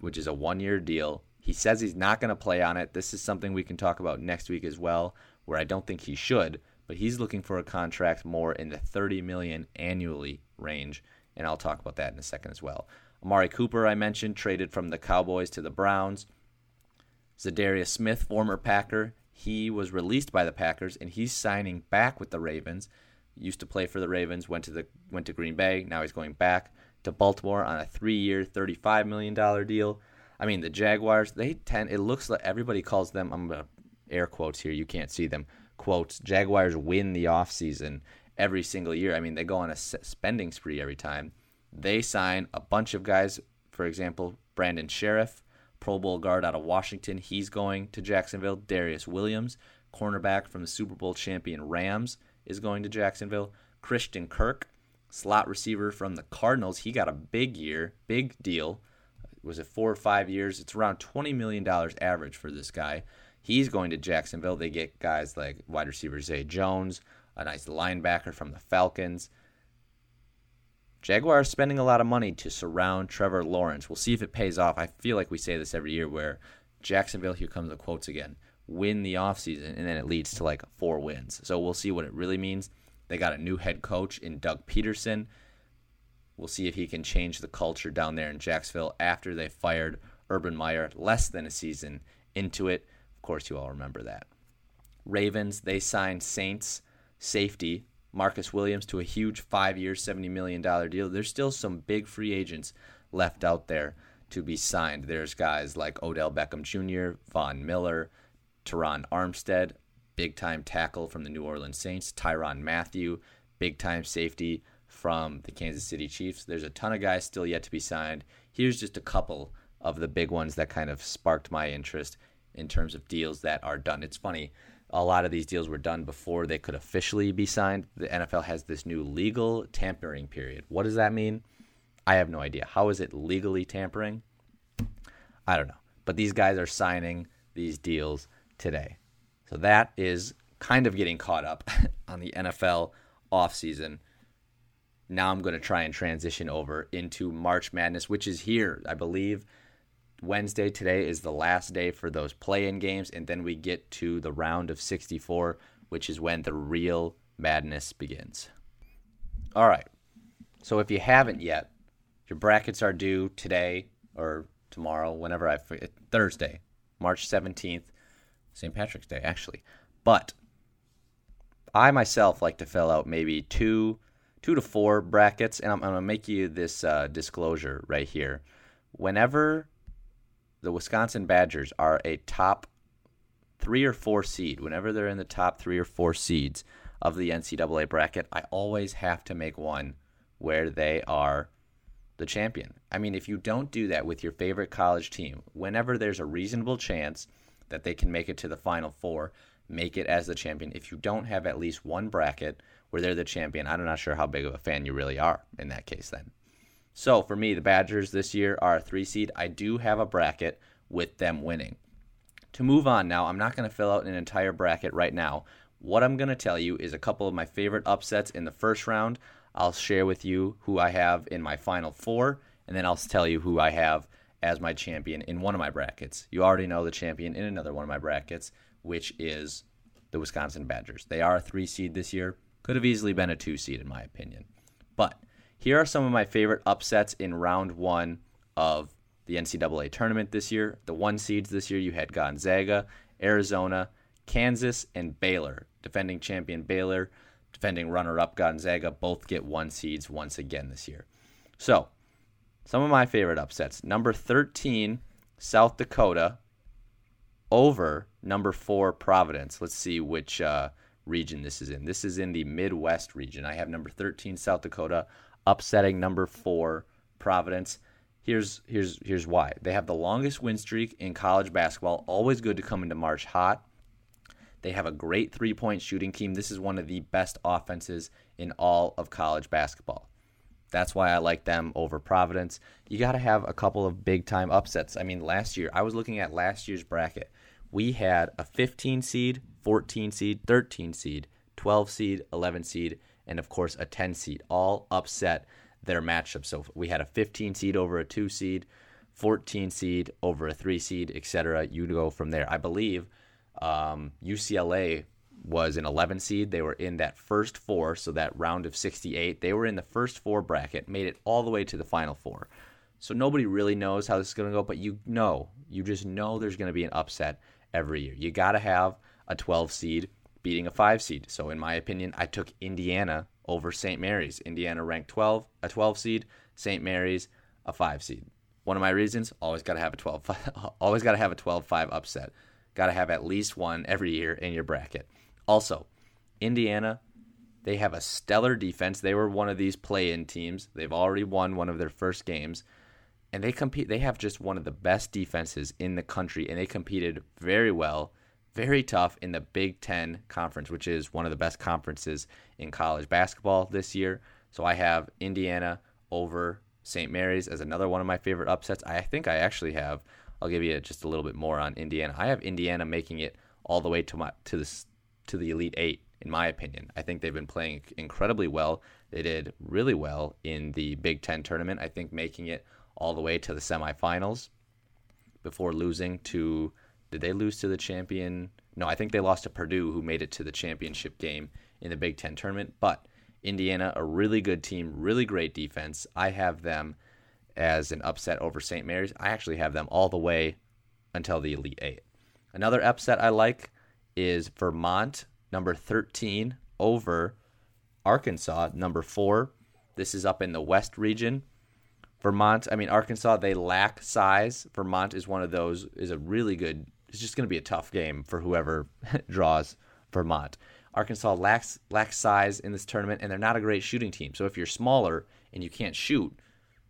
which is a one year deal. He says he's not going to play on it. This is something we can talk about next week as well, where I don't think he should, but he's looking for a contract more in the 30 million annually range, and I'll talk about that in a second as well. Amari Cooper, I mentioned, traded from the Cowboys to the Browns. Za'Darius Smith, former Packer, he was released by the Packers and he's signing back with the Ravens. Used to play for the Ravens, went to the went to Green Bay. Now he's going back to Baltimore on a three-year, thirty-five million dollar deal. I mean, the Jaguars, they tend. It looks like everybody calls them. I'm gonna air quotes here. You can't see them. Quotes. Jaguars win the offseason every single year. I mean, they go on a spending spree every time. They sign a bunch of guys. For example, Brandon Scherff, Pro Bowl guard out of Washington. He's going to Jacksonville. Darious Williams, cornerback from the Super Bowl champion Rams, is going to Jacksonville. Christian Kirk, slot receiver from the Cardinals. He got a big year, big deal. Was it four or five years? It's around $20 million average for this guy. He's going to Jacksonville. They get guys like wide receiver Zay Jones, a nice linebacker from the Falcons. Jaguars spending a lot of money to surround Trevor Lawrence. We'll see if it pays off. I feel like we say this every year where Jacksonville, here comes the quotes again, win the offseason, and then it leads to like four wins. So we'll see what it really means. They got a new head coach in Doug Pederson. We'll see if he can change the culture down there in Jacksonville after they fired Urban Meyer less than a season into it. Of course, you all remember that. Ravens, they signed Saints safety Marcus Williams to a huge five year, $70 million deal. There's still some big free agents left out there to be signed. There's guys like Odell Beckham Jr., Von Miller, Terron Armstead, big time tackle from the New Orleans Saints, Tyrann Mathieu, big time safety from the Kansas City Chiefs. There's a ton of guys still yet to be signed. Here's just a couple of the big ones that kind of sparked my interest in terms of deals that are done. It's funny a lot of these deals were done before they could officially be signed. The NFL has this new legal tampering period. What does that mean? I have no idea. How is it legally tampering? I don't know. But these guys are signing these deals today. So that is kind of getting caught up *laughs* on the NFL offseason. Now I'm going to try and transition over into March Madness, which is here. I believe Wednesday today is the last day for those play in games, and then we get to the round of 64, which is when the real madness begins. All right. So if you haven't yet, your brackets are due today or tomorrow, whenever I Thursday, March 17th, St. Patrick's Day, actually. But I myself like to fill out maybe two, two to four brackets, and I'm, I'm to make you this uh, disclosure right here. Whenever the Wisconsin Badgers are a top three or four seed, whenever they're in the top three or four seeds of the NCAA bracket, I always have to make one where they are the champion. I mean, if you don't do that with your favorite college team, whenever there's a reasonable chance that they can make it to the Final Four, make it as the champion. If you don't have at least one bracket where they're the champion, I'm not sure how big of a fan you really are in that case then. So for me, the Badgers this year are a three seed. I do have a bracket with them winning. To move on now, I'm not going to fill out an entire bracket right now. What I'm going to tell you is a couple of my favorite upsets in the first round. I'll share with you who I have in my final four, and then I'll tell you who I have as my champion in one of my brackets. You already know the champion in another one of my brackets, which is the Wisconsin Badgers. They are a three seed this year. Could have easily been a two seed, in my opinion. But here are some of my favorite upsets in round one of the NCAA tournament this year. The one seeds this year, you had Gonzaga Arizona, Kansas, and Baylor. Defending champion Baylor, defending runner up Gonzaga both get one seeds once again this year. So, some of my favorite upsets. Number 13, South Dakota over number 4, Providence. Let's see which uh, region this is in. This is in the Midwest region. I have number 13, South Dakota, upsetting number 4, Providence. Here's here's here's why. They have the longest win streak in college basketball. Always good to come into March hot. They have a great three-point shooting team. This is one of the best offenses in all of college basketball. That's why I like them over Providence. You got to have a couple of big time upsets. I mean, last year, I was looking at last year's bracket. We had a 15 seed, 14 seed, 13 seed, 12 seed, 11 seed, and of course a 10 seed, all upset their matchup. So we had a 15 seed over a 2 seed, 14 seed over a 3 seed, etc. You go from there. I believe um, UCLA was an 11 seed. They were in that first four, so that round of 68. They were in the first four bracket, made it all the way to the final four. So nobody really knows how this is going to go, but you know, you just know there's going to be an upset every year. You got to have a 12 seed beating a 5 seed. So in my opinion, I took Indiana over St. Mary's. Indiana ranked 12, a 12 seed, St. Mary's a 5 seed. One of my reasons, always got to have a 12 *laughs* always got to have a 12-5 upset. Got to have at least one every year in your bracket. Also, Indiana, they have a stellar defense. They were one of these play-in teams. They've already won one of their first games and they compete they have just one of the best defenses in the country and they competed very well very tough in the Big Ten Conference, which is one of the best conferences in college basketball this year. So I have Indiana over St. Mary's as another one of my favorite upsets. I think I actually have. I'll give you just a little bit more on Indiana. I have Indiana making it all the way to my to the to the Elite Eight. In my opinion, I think they've been playing incredibly well. They did really well in the Big Ten tournament. I think making it all the way to the semifinals before losing to did they lose to the champion? No, I think they lost to Purdue, who made it to the championship game in the Big Ten tournament. But Indiana, a really good team, really great defense. I have them as an upset over St. Mary's. I actually have them all the way until the Elite Eight. Another upset I like is Vermont, number 13, over Arkansas, number 4. This is up in the West region. Vermont, I mean Arkansas, they lack size. Vermont is one of those is a really good it's just going to be a tough game for whoever *laughs* draws Vermont. Arkansas lacks lacks size in this tournament, and they're not a great shooting team. So if you're smaller and you can't shoot,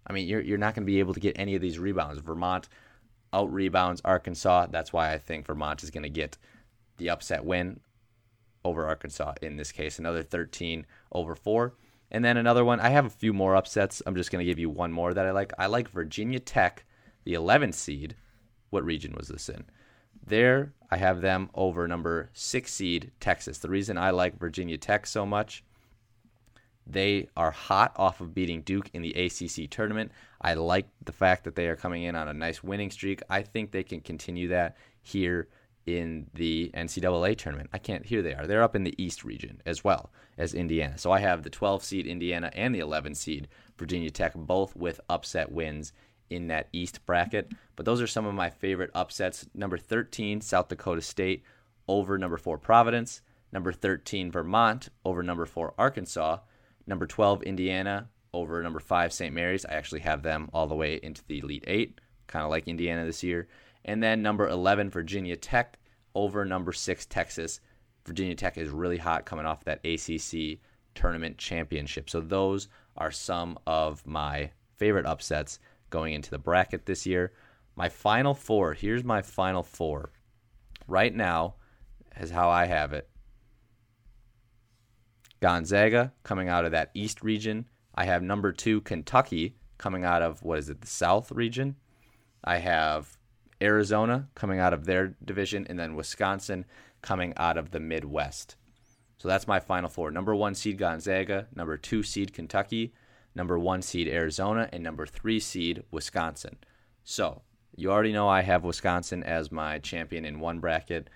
I mean, you're you're not going to be able to get any of these rebounds. Vermont out rebounds Arkansas. That's why I think Vermont is going to get the upset win over Arkansas in this case. Another 13 over four. And then another one. I have a few more upsets. I'm just going to give you one more that I like. I like Virginia Tech, the 11th seed. What region was this in? There, I have them over number six seed Texas. The reason I like Virginia Tech so much, they are hot off of beating Duke in the ACC tournament. I like the fact that they are coming in on a nice winning streak. I think they can continue that here in the NCAA tournament. I can't. Here they are. They're up in the East region as well as Indiana. So I have the 12 seed Indiana and the 11 seed Virginia Tech, both with upset wins in that East bracket. But those are some of my favorite upsets. Number 13, South Dakota State over number 4, Providence. Number 13, Vermont over number 4, Arkansas. Number 12, Indiana over number 5, St. Mary's. I actually have them all the way into the Elite 8, kind of like Indiana this year. And then number 11, Virginia Tech over number 6, Texas. Virginia Tech is really hot coming off that ACC tournament championship. So those are some of my favorite upsets going into the bracket this year. My final four, here's my final four. Right now is how I have it. Gonzaga coming out of that East region. I have number two, Kentucky, coming out of, what is it, the South region. I have Arizona coming out of their division, and then Wisconsin coming out of the Midwest. So that's my final four. Number one seed Gonzaga, number two seed Kentucky, number one seed Arizona, and number three seed Wisconsin. So you already know I have Wisconsin as my champion in one bracket.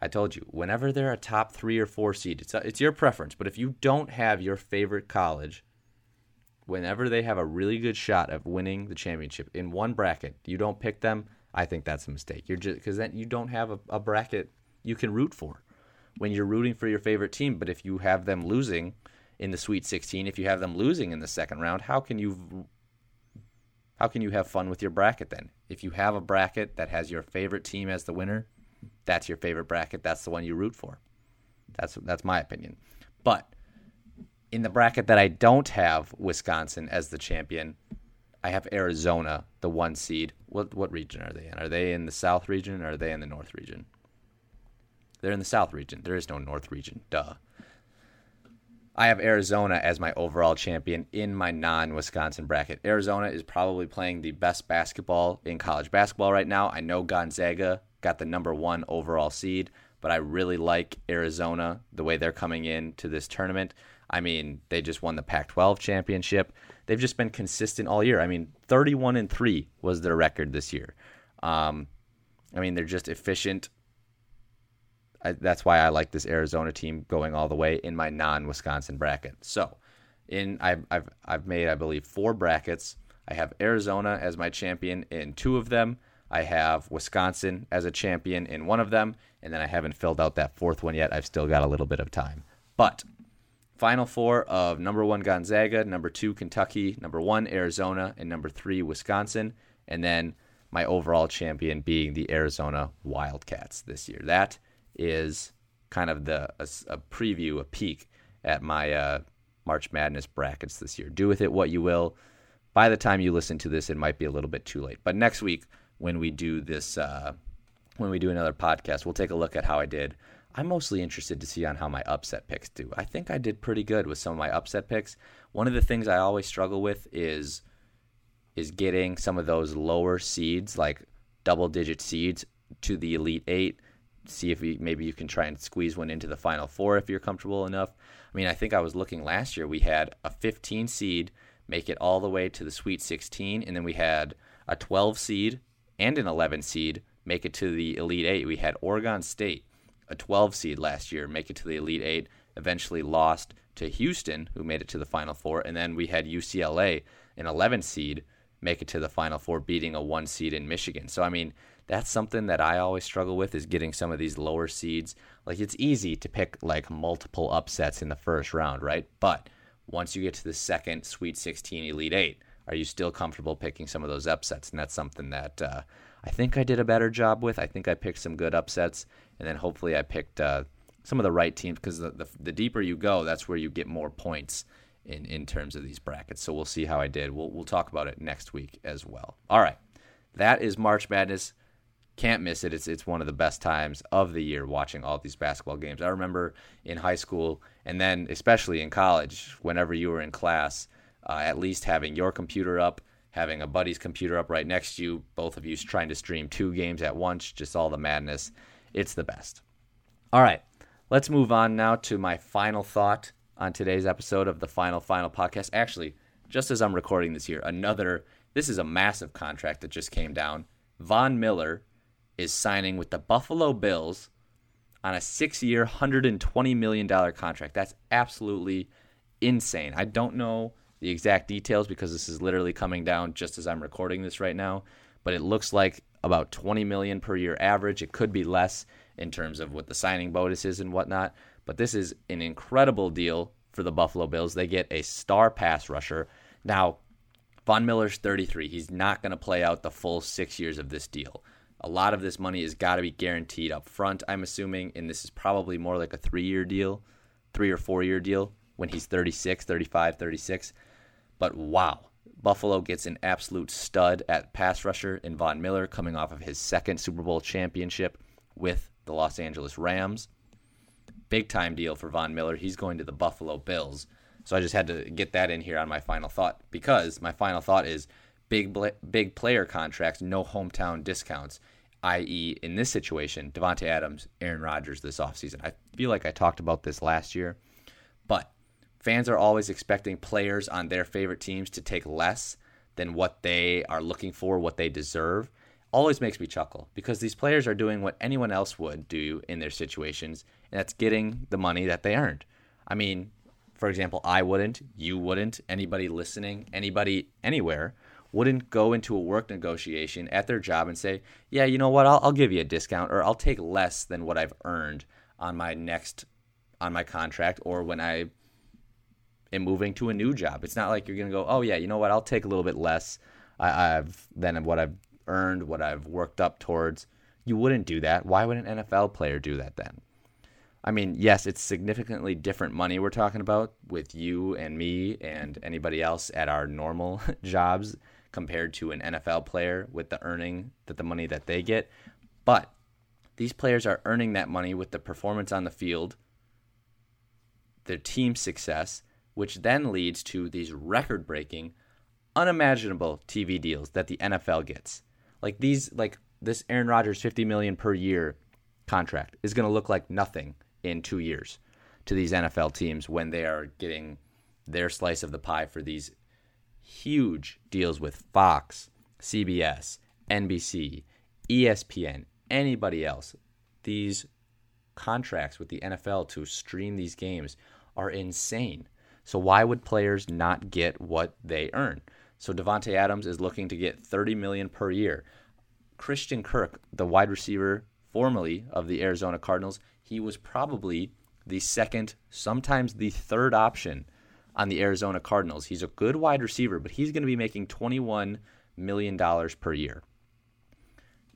I told you, whenever they're a top three or four seed, it's, a, it's your preference. But if you don't have your favorite college, whenever they have a really good shot of winning the championship in one bracket, you don't pick them, I think that's a mistake. You're just because then you don't have a, a bracket you can root for when you're rooting for your favorite team. But if you have them losing in the Sweet 16, if you have them losing in the second round, how can you how can you have fun with your bracket then? If you have a bracket that has your favorite team as the winner, that's your favorite bracket. That's the one you root for. That's that's my opinion. But in the bracket that I don't have Wisconsin as the champion, I have Arizona, the one seed. What what region are they in? Are they in the South region or are they in the North region? They're in the South region. There is no North region. Duh. I have Arizona as my overall champion in my non Wisconsin bracket. Arizona is probably playing the best basketball in college basketball right now. I know Gonzaga got the number one overall seed, but I really like Arizona, the way they're coming in to this tournament. I mean, they just won the Pac 12 championship. They've just been consistent all year. I mean, 31 and 3 was their record this year. Um, I mean, they're just efficient. I, that's why I like this Arizona team going all the way in my non-Wisconsin bracket. So, in I've I've, I've made I believe four brackets. I have Arizona as my champion in two of them. I have Wisconsin as a champion in one of them, and then I haven't filled out that fourth one yet. I've still got a little bit of time. But final four of number one Gonzaga, number two Kentucky, number one Arizona, and number three Wisconsin, and then my overall champion being the Arizona Wildcats this year. That is kind of the a, a preview, a peek at my uh, March Madness brackets this year. Do with it what you will. By the time you listen to this, it might be a little bit too late. But next week, when we do this, uh, when we do another podcast, we'll take a look at how I did. I'm mostly interested to see on how my upset picks do. I think I did pretty good with some of my upset picks. One of the things I always struggle with is is getting some of those lower seeds, like double digit seeds, to the elite eight see if we, maybe you can try and squeeze one into the final four if you're comfortable enough. I mean, I think I was looking last year, we had a 15 seed make it all the way to the Sweet 16, and then we had a 12 seed and an 11 seed make it to the Elite Eight. We had Oregon State, a 12 seed last year, make it to the Elite Eight, eventually lost to Houston, who made it to the Final Four, and then we had UCLA, an 11 seed, make it to the Final Four, beating a one seed in Michigan. So, I mean, that's something that I always struggle with is getting some of these lower seeds. Like it's easy to pick like multiple upsets in the first round, right? But once you get to the second Sweet 16 Elite 8, are you still comfortable picking some of those upsets? And that's something that uh, I think I did a better job with. I think I picked some good upsets, and then hopefully I picked uh, some of the right teams because the, the, the deeper you go, that's where you get more points in in terms of these brackets. So we'll see how I did. We'll we'll talk about it next week as well. All right, that is March Madness can't miss it. It's it's one of the best times of the year watching all these basketball games. I remember in high school and then especially in college, whenever you were in class, uh, at least having your computer up, having a buddy's computer up right next to you, both of you trying to stream two games at once, just all the madness. It's the best. All right, let's move on now to my final thought on today's episode of the Final Final podcast. Actually, just as I'm recording this here, another. This is a massive contract that just came down. Von Miller is signing with the Buffalo Bills on a six year, $120 million contract. That's absolutely insane. I don't know the exact details because this is literally coming down just as I'm recording this right now, but it looks like about 20 million per year average. It could be less in terms of what the signing bonus is and whatnot, but this is an incredible deal for the Buffalo Bills. They get a star pass rusher. Now, Von Miller's 33. He's not going to play out the full six years of this deal. A lot of this money has got to be guaranteed up front, I'm assuming, and this is probably more like a three year deal, three or four year deal when he's 36, 35, 36. But wow, Buffalo gets an absolute stud at pass rusher in Von Miller coming off of his second Super Bowl championship with the Los Angeles Rams. Big time deal for Von Miller. He's going to the Buffalo Bills. So I just had to get that in here on my final thought because my final thought is big big player contracts, no hometown discounts, i.e., in this situation, Davante Adams, Aaron Rodgers this offseason. I feel like I talked about this last year, but fans are always expecting players on their favorite teams to take less than what they are looking for, what they deserve. Always makes me chuckle because these players are doing what anyone else would do in their situations, and that's getting the money that they earned. I mean, for example, I wouldn't, you wouldn't, anybody listening, anybody anywhere wouldn't go into a work negotiation at their job and say, "Yeah, you know what? I'll, I'll give you a discount, or I'll take less than what I've earned on my next on my contract, or when I am moving to a new job." It's not like you're gonna go, "Oh yeah, you know what? I'll take a little bit less I, I've than what I've earned, what I've worked up towards." You wouldn't do that. Why would an NFL player do that then? I mean, yes, it's significantly different money we're talking about with you and me and anybody else at our normal *laughs* jobs compared to an NFL player with the earning that the money that they get. But these players are earning that money with the performance on the field, their team success, which then leads to these record breaking, unimaginable TV deals that the NFL gets. Like these like this Aaron Rodgers 50 million per year contract is going to look like nothing in 2 years to these NFL teams when they are getting their slice of the pie for these huge deals with Fox, CBS, NBC, ESPN, anybody else. These contracts with the NFL to stream these games are insane. So why would players not get what they earn? So Davante Adams is looking to get 30 million per year. Christian Kirk, the wide receiver formerly of the Arizona Cardinals, he was probably the second, sometimes the third option on the Arizona Cardinals. He's a good wide receiver, but he's going to be making $21 million per year.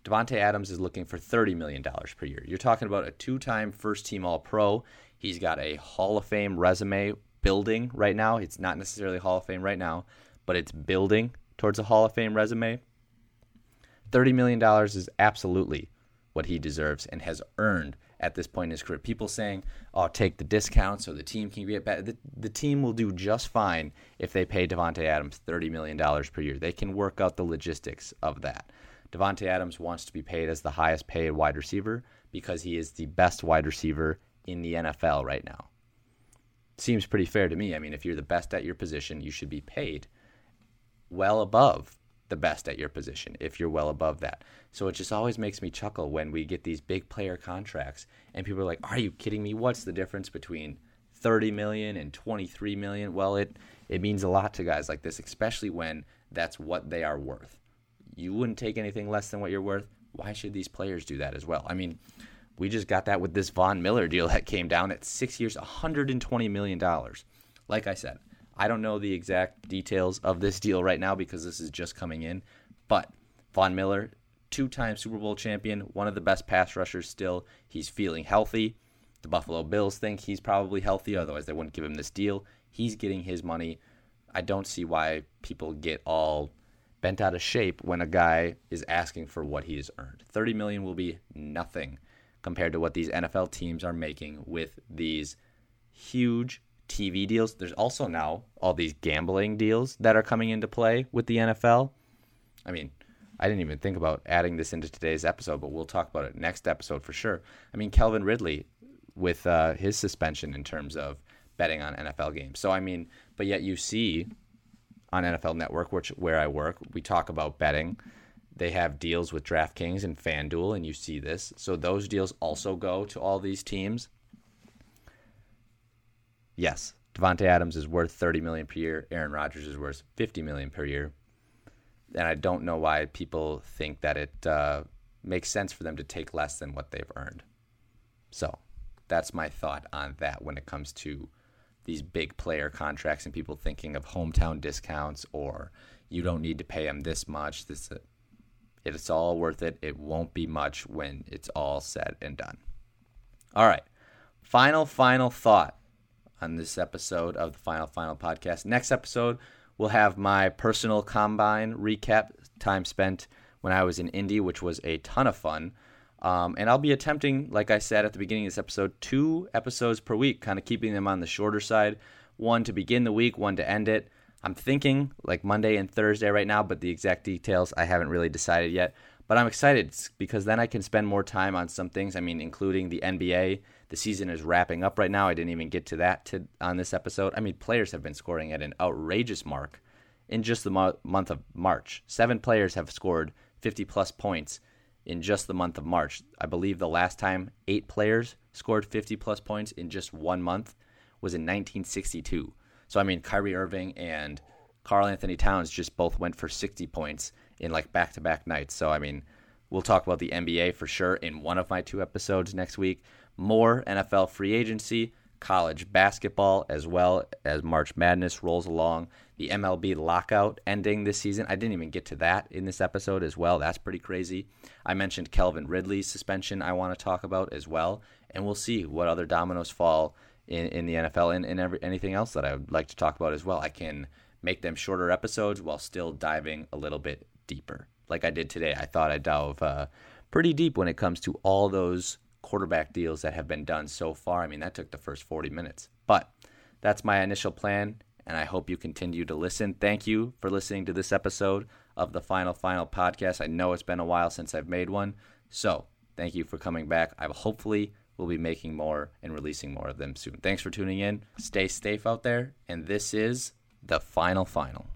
Davante Adams is looking for $30 million per year. You're talking about a two time first team All Pro. He's got a Hall of Fame resume building right now. It's not necessarily Hall of Fame right now, but it's building towards a Hall of Fame resume. $30 million is absolutely what he deserves and has earned at this point in his career. People saying, "Oh, take the discount so the team can get better." The, the team will do just fine if they pay Davante Adams thirty million dollars per year. They can work out the logistics of that. Davante Adams wants to be paid as the highest paid wide receiver because he is the best wide receiver in the NFL right now. Seems pretty fair to me. I mean, if you're the best at your position, you should be paid well above the best at your position if you're well above that. So it just always makes me chuckle when we get these big player contracts and people are like, "Are you kidding me? What's the difference between 30 million and 23 million?" Well, it it means a lot to guys like this, especially when that's what they are worth. You wouldn't take anything less than what you're worth. Why should these players do that as well? I mean, we just got that with this Von Miller deal that came down at 6 years, 120 million dollars. Like I said, I don't know the exact details of this deal right now because this is just coming in, but Von Miller, two time Super Bowl champion, one of the best pass rushers still. He's feeling healthy. The Buffalo Bills think he's probably healthy, otherwise, they wouldn't give him this deal. He's getting his money. I don't see why people get all bent out of shape when a guy is asking for what he has earned. 30 million will be nothing compared to what these NFL teams are making with these huge TV deals. There's also now all these gambling deals that are coming into play with the NFL. I mean, I didn't even think about adding this into today's episode, but we'll talk about it next episode for sure. I mean, Calvin Ridley with uh, his suspension in terms of betting on NFL games. So I mean, but yet you see on NFL Network, which where I work, we talk about betting. They have deals with DraftKings and FanDuel, and you see this. So those deals also go to all these teams yes, Davante Adams is worth 30 million per year. Aaron Rodgers is worth 50 million per year. And I don't know why people think that it uh, makes sense for them to take less than what they've earned. So that's my thought on that when it comes to these big player contracts and people thinking of hometown discounts or you don't need to pay them this much. This it's all worth it. It won't be much when it's all said and done. All right. Final final thought on this episode of the Final Final Podcast. Next episode, we'll have my personal combine recap, time spent when I was in Indy, which was a ton of fun. Um, and I'll be attempting, like I said at the beginning of this episode, two episodes per week, kind of keeping them on the shorter side. One to begin the week, one to end it. I'm thinking like Monday and Thursday right now, but the exact details I haven't really decided yet. But I'm excited because then I can spend more time on some things. I mean, including the NBA the season is wrapping up right now. I didn't even get to that to, on this episode. I mean, players have been scoring at an outrageous mark in just the mo- month of March. Seven players have scored 50 plus points in just the month of March. I believe the last time eight players scored 50 plus points in just one month was in 1962. So, I mean, Kyrie Irving and Karl-Anthony Towns just both went for 60 points in like back to back nights. So, I mean, we'll talk about the NBA for sure in one of my two episodes next week. More NFL free agency, college basketball, as well as March Madness rolls along. The MLB lockout ending this season. I didn't even get to that in this episode as well. That's pretty crazy. I mentioned Calvin Ridley's suspension, I want to talk about as well. And we'll see what other dominoes fall in, in the NFL and, and every, anything else that I would like to talk about as well. I can make them shorter episodes while still diving a little bit deeper. Like I did today, I thought I dove uh, pretty deep when it comes to all those quarterback deals that have been done so far. I mean, that took the first 40 minutes. But that's my initial plan, and I hope you continue to listen. Thank you for listening to this episode of the Final Final podcast. I know it's been a while since I've made one, so thank you for coming back. I hopefully will be making more and releasing more of them soon. Thanks for tuning in. Stay safe out there, and this is the Final Final.